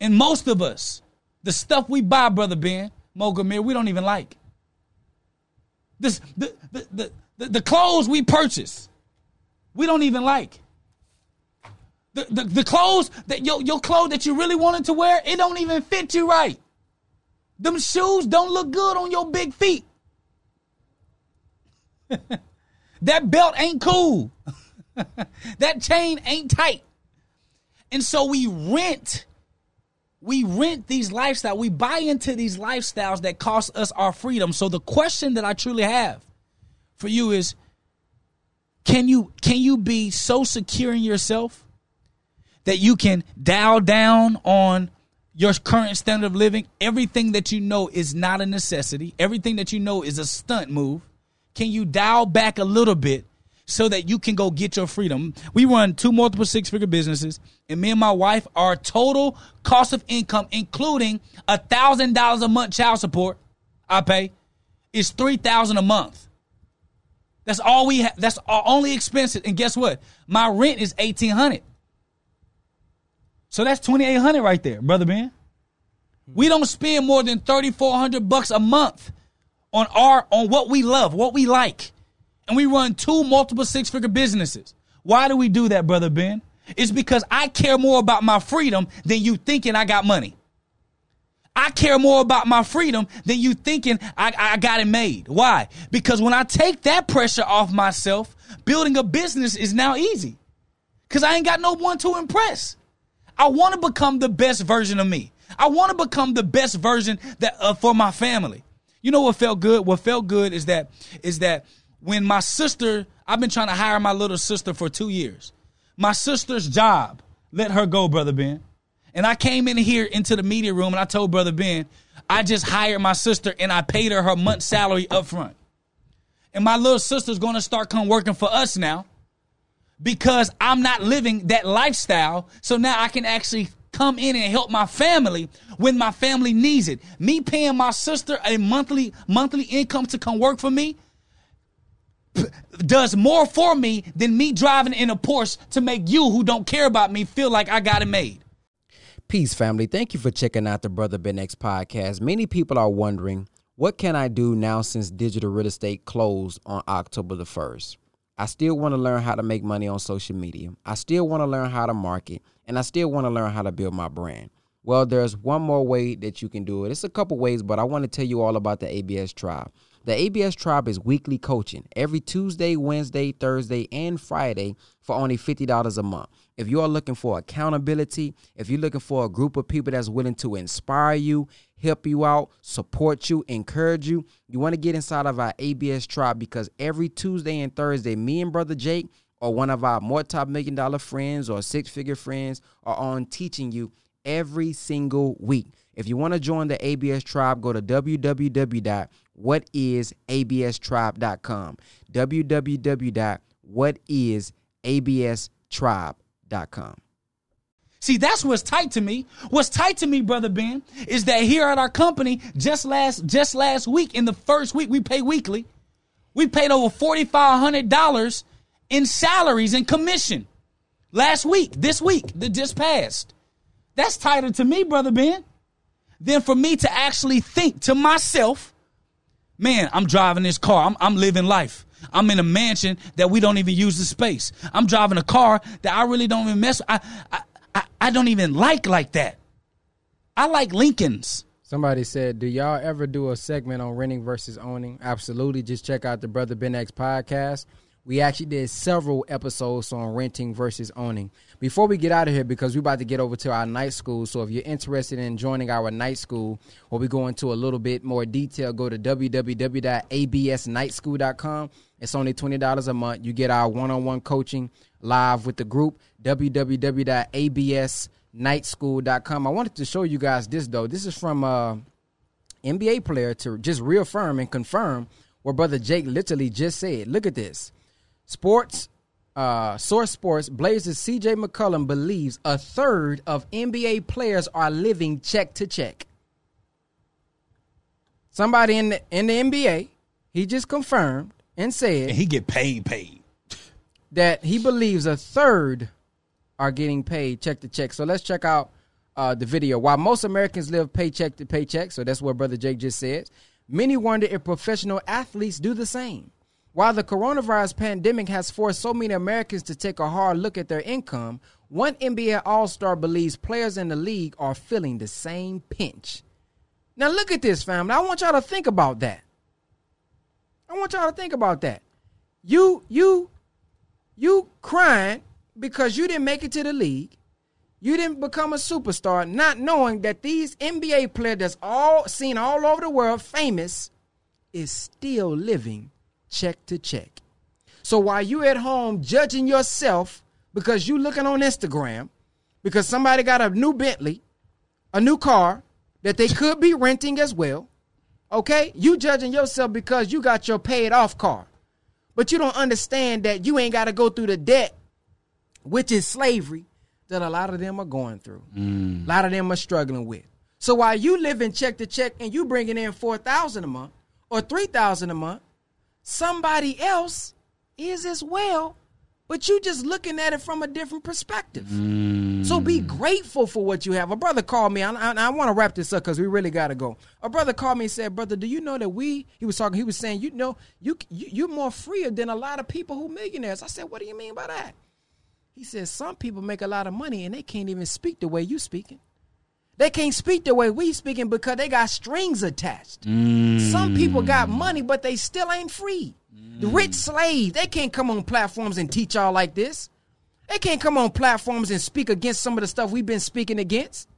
And most of us, the stuff we buy, Brother Ben, Mogamir, we don't even like. This, the, the, the, the, the clothes we purchase, we don't even like. The, the, the clothes that your, your clothes that you really wanted to wear, it don't even fit you right. Them shoes don't look good on your big feet. that belt ain't cool. that chain ain't tight. And so we rent we rent these lifestyles. We buy into these lifestyles that cost us our freedom. So the question that I truly have for you is can you can you be so secure in yourself that you can dial down on your current standard of living? Everything that you know is not a necessity. Everything that you know is a stunt move. Can you dial back a little bit so that you can go get your freedom? We run two multiple six figure businesses, and me and my wife, our total cost of income, including a thousand dollars a month child support, I pay, is three thousand a month. That's all we have. That's our only expenses. And guess what? My rent is eighteen hundred. So that's twenty eight hundred right there, brother Ben. We don't spend more than thirty four hundred bucks a month on our on what we love, what we like. And we run two multiple six figure businesses. Why do we do that, brother Ben? It's because I care more about my freedom than you thinking I got money. I care more about my freedom than you thinking I, I got it made. Why? Because when I take that pressure off myself, building a business is now easy. Cause I ain't got no one to impress. I want to become the best version of me. I want to become the best version that uh, for my family. You know what felt good? What felt good is that is that when my sister, I've been trying to hire my little sister for two years. My sister's job let her go, brother Ben. And I came in here into the media room and I told brother Ben, I just hired my sister and I paid her her month salary up front. And my little sister's to start come working for us now because I'm not living that lifestyle. So now I can actually come in and help my family when my family needs it. Me paying my sister a monthly monthly income to come work for me does more for me than me driving in a Porsche to make you who don't care about me feel like I got it made. Peace, family. Thank you for checking out the Brother Ben X podcast. Many people are wondering, what can I do now since digital real estate closed on October the 1st? I still want to learn how to make money on social media. I still want to learn how to market, and I still want to learn how to build my brand. Well, there's one more way that you can do it. It's a couple ways, but I want to tell you all about the ABS Tribe. The ABS Tribe is weekly coaching every Tuesday, Wednesday, Thursday, and Friday for only $50 a month. If you are looking for accountability, if you're looking for a group of people that's willing to inspire you, help you out, support you, encourage you, you want to get inside of our ABS Tribe because every Tuesday and Thursday, me and Brother Jake or one of our more top million dollar friends or six figure friends are on teaching you every single week. If you want to join the ABS Tribe, go to www.whatisaBStribe.com. www.whatisaBStribe.com. See, that's what's tight to me. What's tight to me, brother Ben, is that here at our company, just last just last week, in the first week we pay weekly, we paid over forty five hundred dollars in salaries and commission. Last week, this week, that just passed. That's tighter to me, brother Ben, than for me to actually think to myself, man, I'm driving this car. I'm, I'm living life. I'm in a mansion that we don't even use the space. I'm driving a car that I really don't even mess. I, I, I, I don't even like like that. I like Lincolns. Somebody said, "Do y'all ever do a segment on renting versus owning?" Absolutely. Just check out the Brother Ben X podcast. We actually did several episodes on renting versus owning. Before we get out of here, because we're about to get over to our night school, so if you're interested in joining our night school, where we go into a little bit more detail, go to www.absnightschool.com. It's only twenty dollars a month. You get our one-on-one coaching live with the group. www.absnightschool.com. I wanted to show you guys this though. This is from uh, NBA player to just reaffirm and confirm what brother Jake literally just said. Look at this. Sports, uh, Source Sports, Blazers CJ McCollum believes a third of NBA players are living check to check. Somebody in the, in the NBA, he just confirmed and said And he get paid, paid. that he believes a third are getting paid check to check. So let's check out uh, the video. While most Americans live paycheck to paycheck, so that's what Brother Jake just said, many wonder if professional athletes do the same. While the coronavirus pandemic has forced so many Americans to take a hard look at their income, one NBA All Star believes players in the league are feeling the same pinch. Now, look at this, family. I want y'all to think about that. I want y'all to think about that. You, you, you crying because you didn't make it to the league. You didn't become a superstar, not knowing that these NBA players that's all seen all over the world, famous, is still living check to check. So while you at home judging yourself because you looking on Instagram, because somebody got a new Bentley, a new car that they could be renting as well, okay? You judging yourself because you got your paid off car. But you don't understand that you ain't got to go through the debt, which is slavery, that a lot of them are going through. Mm. A lot of them are struggling with. So while you living check to check and you bringing in 4000 a month or 3000 a month, somebody else is as well, but you just looking at it from a different perspective. So be mm. grateful for what you have. A brother called me. I, I, I want to wrap this up because we really got to go. A brother called me and said, "Brother, do you know that we?" He was talking. He was saying, "You know, you, you you're more freer than a lot of people who millionaires." I said, "What do you mean by that?" He says, "Some people make a lot of money and they can't even speak the way you speaking. They can't speak the way we speaking because they got strings attached. Mm. Some people got money, but they still ain't free. The rich slaves, they can't come on platforms and teach y'all like this. They can't come on platforms and speak against some of the stuff we've been speaking against.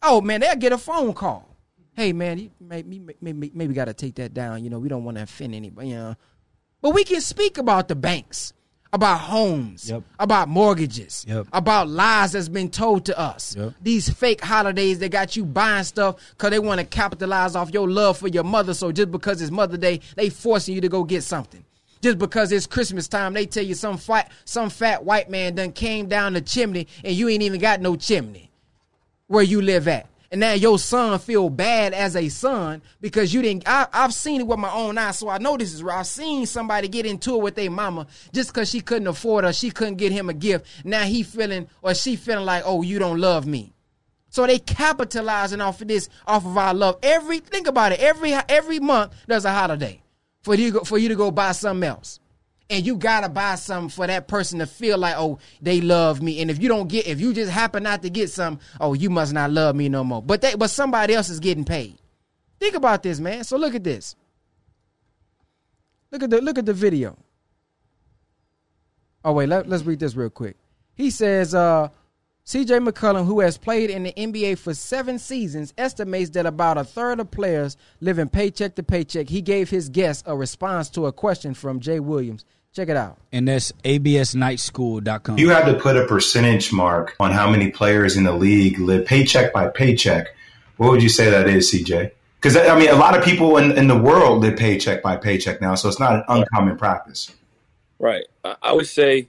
Oh man, they'll get a phone call. Hey man, you maybe maybe, maybe got to take that down. You know, we don't want to offend anybody. You know, but we can speak about the banks, about homes, Yep. about mortgages, Yep. about lies that's been told to us. Yep. These fake holidays that got you buying stuff because they want to capitalize off your love for your mother. So just because it's Mother Day, they forcing you to go get something. Just because it's Christmas time, they tell you some fight, some fat white man done came down the chimney and you ain't even got no chimney where you live at. And now your son feel bad as a son because you didn't. I, I've seen it with my own eyes, so I know this is right. I've seen somebody get into it with their mama just because she couldn't afford her, she couldn't get him a gift. Now he feeling or she feeling like, oh, you don't love me. So they capitalizing off of this, off of our love. Every think about it. Every every month there's a holiday for you for you to go buy something else and you gotta buy something for that person to feel like, oh, they love me. And if you don't get, if you just happen not to get some, oh, you must not love me no more. But they, but somebody else is getting paid. Think about this, man. So look at this. Look at the look at the video. Oh wait, let, let's read this real quick. He says, uh, CJ McCollum, who has played in the NBA for seven seasons, estimates that about a third of players living paycheck to paycheck. He gave his guest a response to a question from Jay Williams. Check it out. And that's absnightschool.com. You have to put a percentage mark on how many players in the league live paycheck by paycheck. What would you say that is, CJ? Because I mean, a lot of people in, in the world live paycheck by paycheck now, so it's not an uncommon practice. Right. I, I would say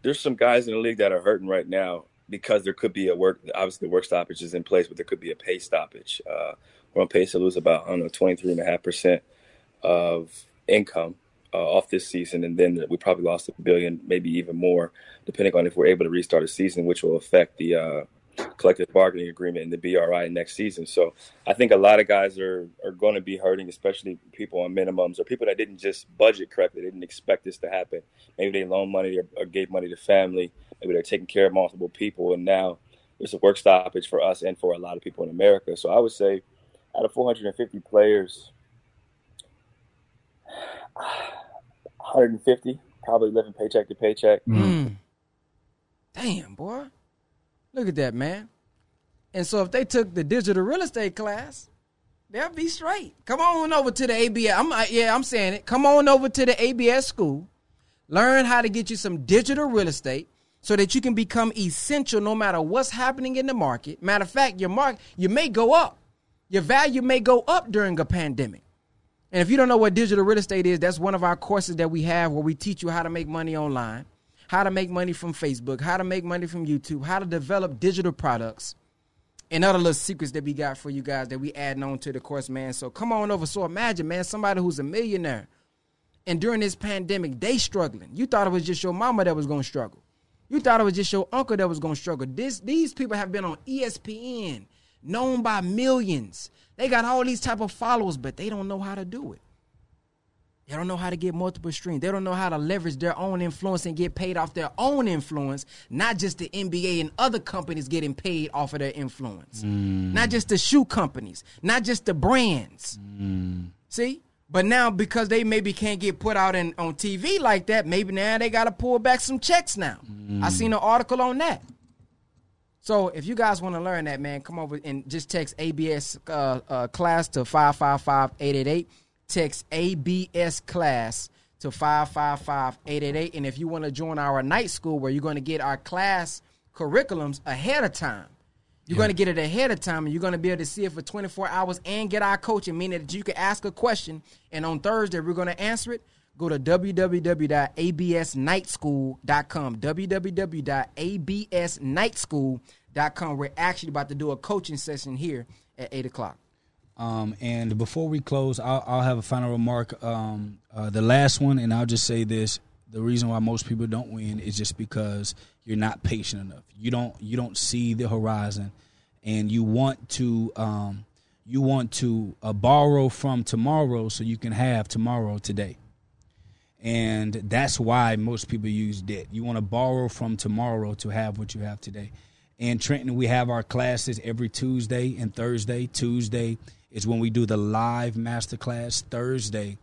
there's some guys in the league that are hurting right now because there could be a work. Obviously, the work stoppage is in place, but there could be a pay stoppage. Uh, we're on pace to lose about I don't know 23 and a half percent of income uh, off this season, and then we probably lost a billion, maybe even more, depending on if we're able to restart a season, which will affect the uh, collective bargaining agreement and the BRI next season. So I think a lot of guys are are going to be hurting, especially people on minimums or people that didn't just budget correctly, they didn't expect this to happen. Maybe they loaned money or, or gave money to family. Maybe they're taking care of multiple people, and now there's a work stoppage for us and for a lot of people in America. So I would say, out of 450 players, 150 probably living paycheck to paycheck. Mm. Damn, boy. Look at that, man. And so if they took the digital real estate class, they'll be straight. Come on over to the ABS. I'm uh, yeah, I'm saying it. Come on over to the ABS school. Learn how to get you some digital real estate so that you can become essential no matter what's happening in the market. Matter of fact, your mark you may go up. Your value may go up during a pandemic. And if you don't know what digital real estate is, that's one of our courses that we have where we teach you how to make money online, how to make money from Facebook, how to make money from YouTube, how to develop digital products, and other little secrets that we got for you guys that we adding on to the course, man. So come on over. So imagine, man, somebody who's a millionaire, and during this pandemic, they struggling. You thought it was just your mama that was gonna struggle. You thought it was just your uncle that was gonna struggle. This these people have been on ESPN, known by millions. They got all these type of followers, but they don't know how to do it. They don't know how to get multiple streams. They don't know how to leverage their own influence and get paid off their own influence, not just the NBA and other companies getting paid off of their influence. Mm. Not just the shoe companies, not just the brands. Mm. See? But now because they maybe can't get put out in, on TV like that, maybe now they got to pull back some checks now. I mm. seen an article on that. So if you guys want to learn that, man, come over and just text ABS uh, uh, class to 555-888. Text ABS class to 555-888. And if you want to join our night school where you're going to get our class curriculums ahead of time, you're going to get it ahead of time and you're going to be able to see it for 24 hours and get our coaching, meaning that you can ask a question and on Thursday we're going to answer it. Go to www.absnightschool.com. www.absnightschool.com. We're actually about to do a coaching session here at 8 o'clock. Um, and before we close, I'll, I'll have a final remark. Um, uh, the last one, and I'll just say this: the reason why most people don't win is just because you're not patient enough. You don't you don't see the horizon, and you want to um, you want to uh, borrow from tomorrow so you can have tomorrow today. And that's why most people use debt. You want to borrow from tomorrow to have what you have today. And Trenton, we have our classes every Tuesday and Thursday. Tuesday is when we do the live masterclass. Thursday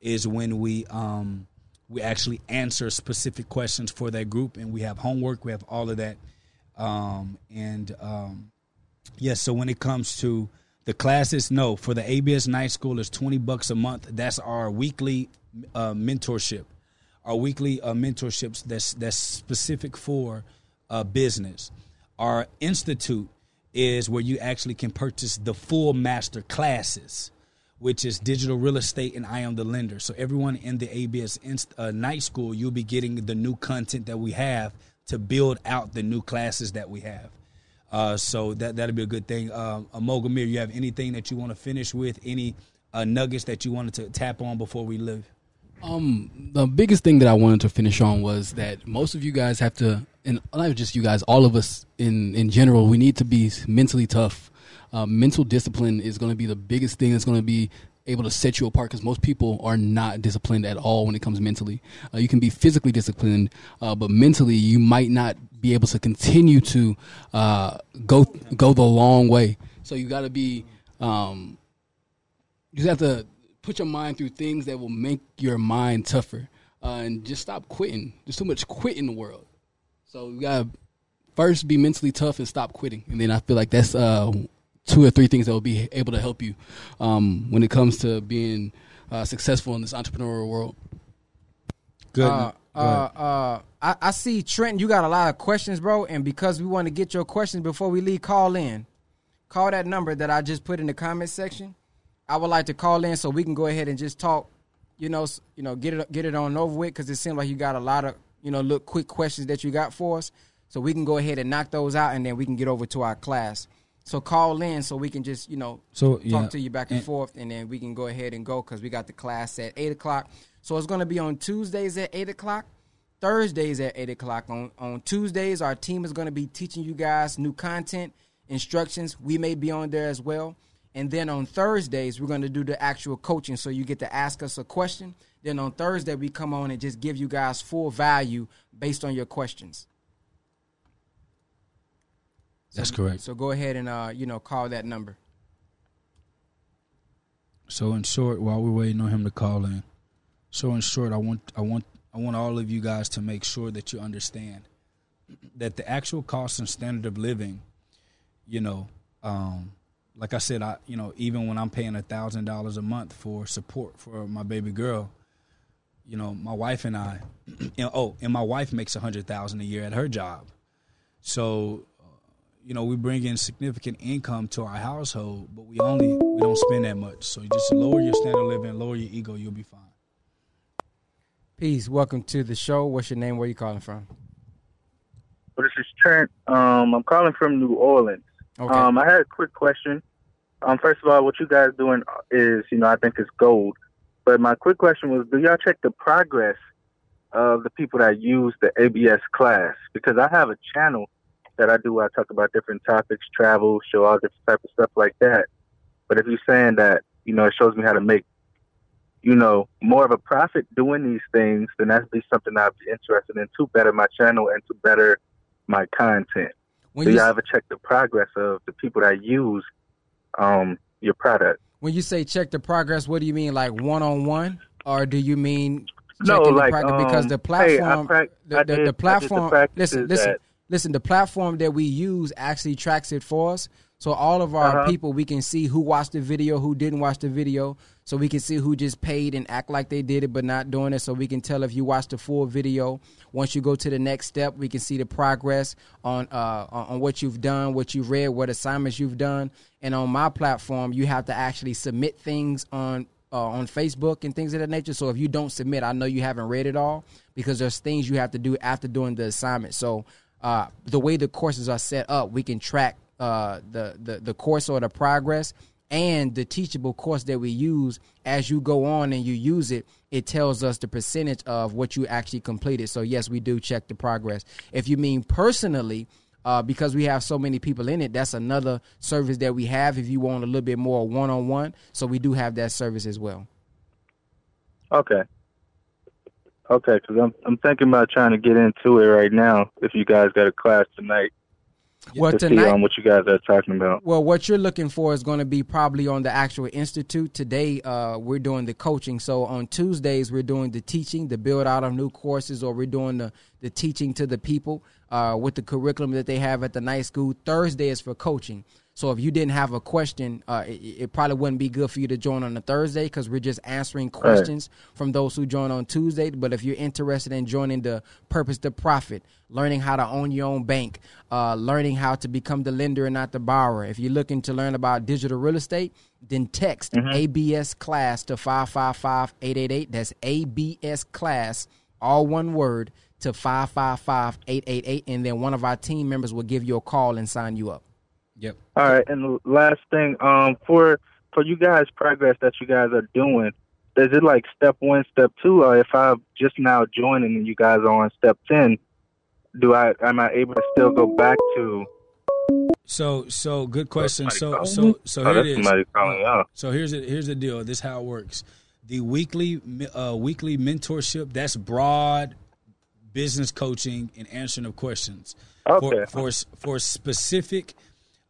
is when we um, we actually answer specific questions for that group, and we have homework. We have all of that, um, and um, yes. So when it comes to the classes, no, for the ABS Night School, it's twenty bucks a month. That's our weekly uh, mentorship, our weekly uh, mentorships. That's that's specific for uh, business. Our institute is where you actually can purchase the full master classes which is digital real estate, and I am the lender. So everyone in the ABS inst- uh, night school, you'll be getting the new content that we have to build out the new classes that we have. Uh, so that that'll be a good thing. Um, Amogamir, you have anything that you want to finish with? Any uh, nuggets that you wanted to tap on before we leave? Um, the biggest thing that I wanted to finish on was that most of you guys have to, and not just you guys, all of us in in general, we need to be mentally tough uh, mental discipline is going to be the biggest thing that's going to be able to set you apart because most people are not disciplined at all when it comes mentally. Uh, you can be physically disciplined, uh, but mentally you might not be able to continue to uh, go go the long way. So you got to be, um, you have to put your mind through things that will make your mind tougher, uh, and just stop quitting. There's too much quit in the world. So you got to first be mentally tough and stop quitting, and then I feel like that's uh, two or three things that will be able to help you um, when it comes to being uh, successful in this entrepreneurial world. Good. Uh, uh, uh, I, I, see Trent. You got a lot of questions, bro. And because we want to get your questions before we leave, call in. Call that number that I just put in the comment section. I would like to call in so we can go ahead and just talk. You know, you know, get it get it on over with because it seems like you got a lot of you know look quick questions that you got for us. So we can go ahead and knock those out, and then we can get over to our class. So call in so we can just you know so talk yeah. to you back and, and, forth, and then we can go ahead and go because we got the class at eight o'clock. So it's going to be on Tuesdays at eight o'clock, Thursdays at eight o'clock. On on Tuesdays, our team is going to be teaching you guys new content, instructions. We may be on there as well. And then on Thursdays, we're going to do the actual coaching. So you get to ask us a question. Then on Thursday, we come on and just give you guys full value based on your questions. That's correct. So go ahead and uh, you know call that number. So in short, while we're waiting on him to call in, so in short, I want I want I want all of you guys to make sure that you understand that the actual cost and standard of living, you know, um, like I said, I you know even when I'm paying a thousand dollars a month for support for my baby girl, you know, my wife and I, you know, oh, and my wife makes a hundred thousand a year at her job, so you know, we bring in significant income to our household, but we only we don't spend that much. So you just lower your standard of living, lower your ego, you'll be fine. Peace. Welcome to the show. What's your name? Where you calling from? Well, this is Trent. Um, I'm calling from New Orleans. Okay. Um, I had a quick question. Um, first of all, what you guys doing is, you know, I think it's gold. But my quick question was, do y'all check the progress of the people that use the ABS class? Because I have a channel that I do, I talk about different topics, travel, show all different type of stuff like that. But if you're saying that, you know, it shows me how to make, you know, more of a profit doing these things, then that'd be something I'd be interested in to better my channel and to better my content. When do you ever check the progress of the people that use um, your product? When you say check the progress, what do you mean, like one on one, or do you mean no, like um, because the platform, hey, the, the, the, platform. Listen, listen. That, listen, the platform that we use actually tracks it for us. So all of our uh-huh. people, we can see who watched the video, who didn't watch the video. So we can see who just paid and act like they did it but not doing it. So we can tell if you watched the full video. Once you go to the next step, we can see the progress on uh, on what you've done, what you've read, what assignments you've done. And on my platform, you have to actually submit things on uh, on Facebook and things of that nature. So if you don't submit, I know you haven't read it all because there's things you have to do after doing the assignment. So uh, the way the courses are set up, we can track uh, the, the the course or the progress and the teachable course that we use as you go on and you use it it tells us the percentage of what you actually completed so yes we do check the progress if you mean personally uh, because we have so many people in it that's another service that we have if you want a little bit more one-on-one so we do have that service as well okay Okay, because I'm I'm thinking about trying to get into it right now. If you guys got a class tonight. Well, to tonight, see um, what you guys are talking about. Well, what you're looking for is going to be probably on the actual institute. Today, uh, we're doing the coaching. So on Tuesdays, we're doing the teaching, the build out of new courses, or we're doing the the teaching to the people uh, with the curriculum that they have at the night school. Thursday is for coaching. So if you didn't have a question, uh, it, it, probably wouldn't be good for you to join on a Thursday because we're just answering questions right. from those who join on Tuesday. But if you're interested in joining the Purpose to Profit, learning how to own your own bank, uh, learning how to become the lender and not the borrower, if you're looking to learn about digital real estate, then text mm-hmm. ABS class to 555 888. That's ABS class, all one word, to 555 888. And then one of our team members will give you a call and sign you up. Yep. All right, and the last thing, um, for for you guys, progress that you guys are doing, is it like step one, step two, or if I'm just now joining and you guys are on step ten, do I am I able to still go back to? So so good question. So so so oh, here it is. So here's it. Here's the deal. This is how it works. The weekly uh, weekly mentorship. That's broad business coaching and answering of questions. Okay. For for, for specific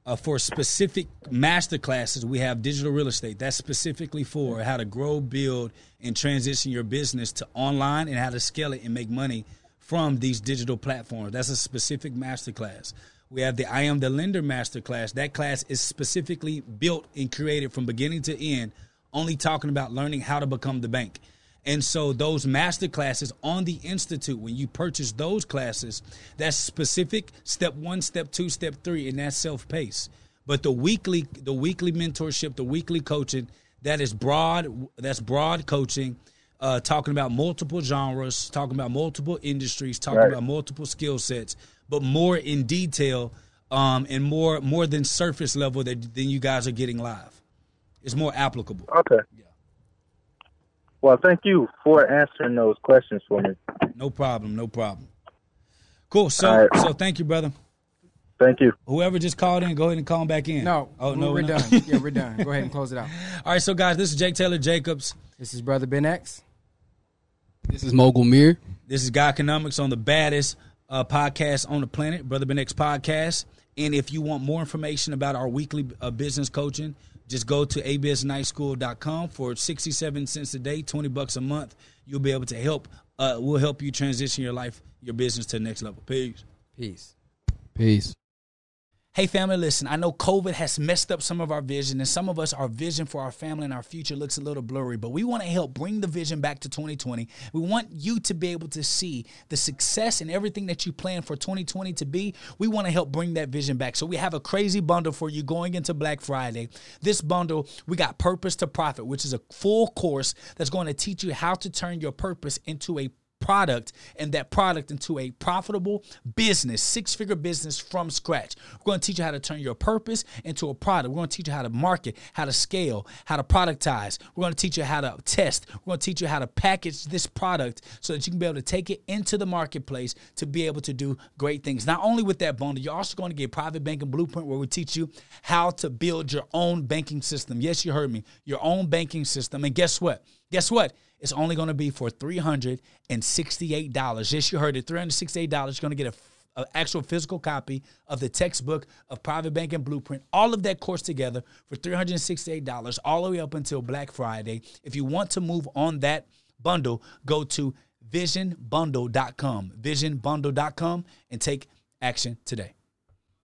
uh, for specific master classes, we have digital real estate. That's specifically for how to grow, build, and transition your business to online and how to scale it and make money from these digital platforms. That's a specific master class. We have the I Am the Lender master class. That class is specifically built and created from beginning to end, only talking about learning how to become the bank. And so those master classes on the institute, when you purchase those classes, that's specific step one, step two, step three, and that's self-paced. But the weekly, the weekly mentorship, the weekly coaching, that is broad. That's broad coaching, uh, talking about multiple genres, talking about multiple industries, talking right. about multiple skill sets, but more in detail um, and more more than surface level that than you guys are getting live. It's more applicable. Okay. Yeah. Well, thank you for answering those questions for me. No problem. No problem. Cool. So, right. so thank you, brother. Thank you. Whoever just called in, go ahead and call him back in. No. Oh no, we're, we're done. yeah, we're done. Go ahead and close it out. All right, so guys, this is Jake Taylor Jacobs. This is Brother Ben X. This is Mogul Mir. This is Guy Economics on the baddest uh, podcast on the planet, Brother Ben X podcast. And if you want more information about our weekly uh, business coaching, just go to absnightschool.com for 67 cents a day, 20 bucks a month. You'll be able to help. Uh, we'll help you transition your life, your business to the next level. Peace. Peace. Peace. Hey, family, listen, I know COVID has messed up some of our vision, and some of us, our vision for our family and our future looks a little blurry, but we want to help bring the vision back to 2020. We want you to be able to see the success and everything that you plan for 2020 to be. We want to help bring that vision back. So we have a crazy bundle for you going into Black Friday. This bundle, we got Purpose to Profit, which is a full course that's going to teach you how to turn your purpose into a product and that product into a profitable business, six figure business from scratch. We're going to teach you how to turn your purpose into a product. We're going to teach you how to market, how to scale, how to productize. We're going to teach you how to test. We're going to teach you how to package this product so that you can be able to take it into the marketplace to be able to do great things. Not only with that bundle, you're also going to get private banking blueprint where we teach you how to build your own banking system. Yes, you heard me. Your own banking system. And guess what? Guess what? It's only going to be for $368. Yes, you heard it. $368. You're going to get a an actual physical copy of the textbook of private banking blueprint all of that course together for $368 all the way up until black friday if you want to move on that bundle go to visionbundle.com visionbundle.com and take action today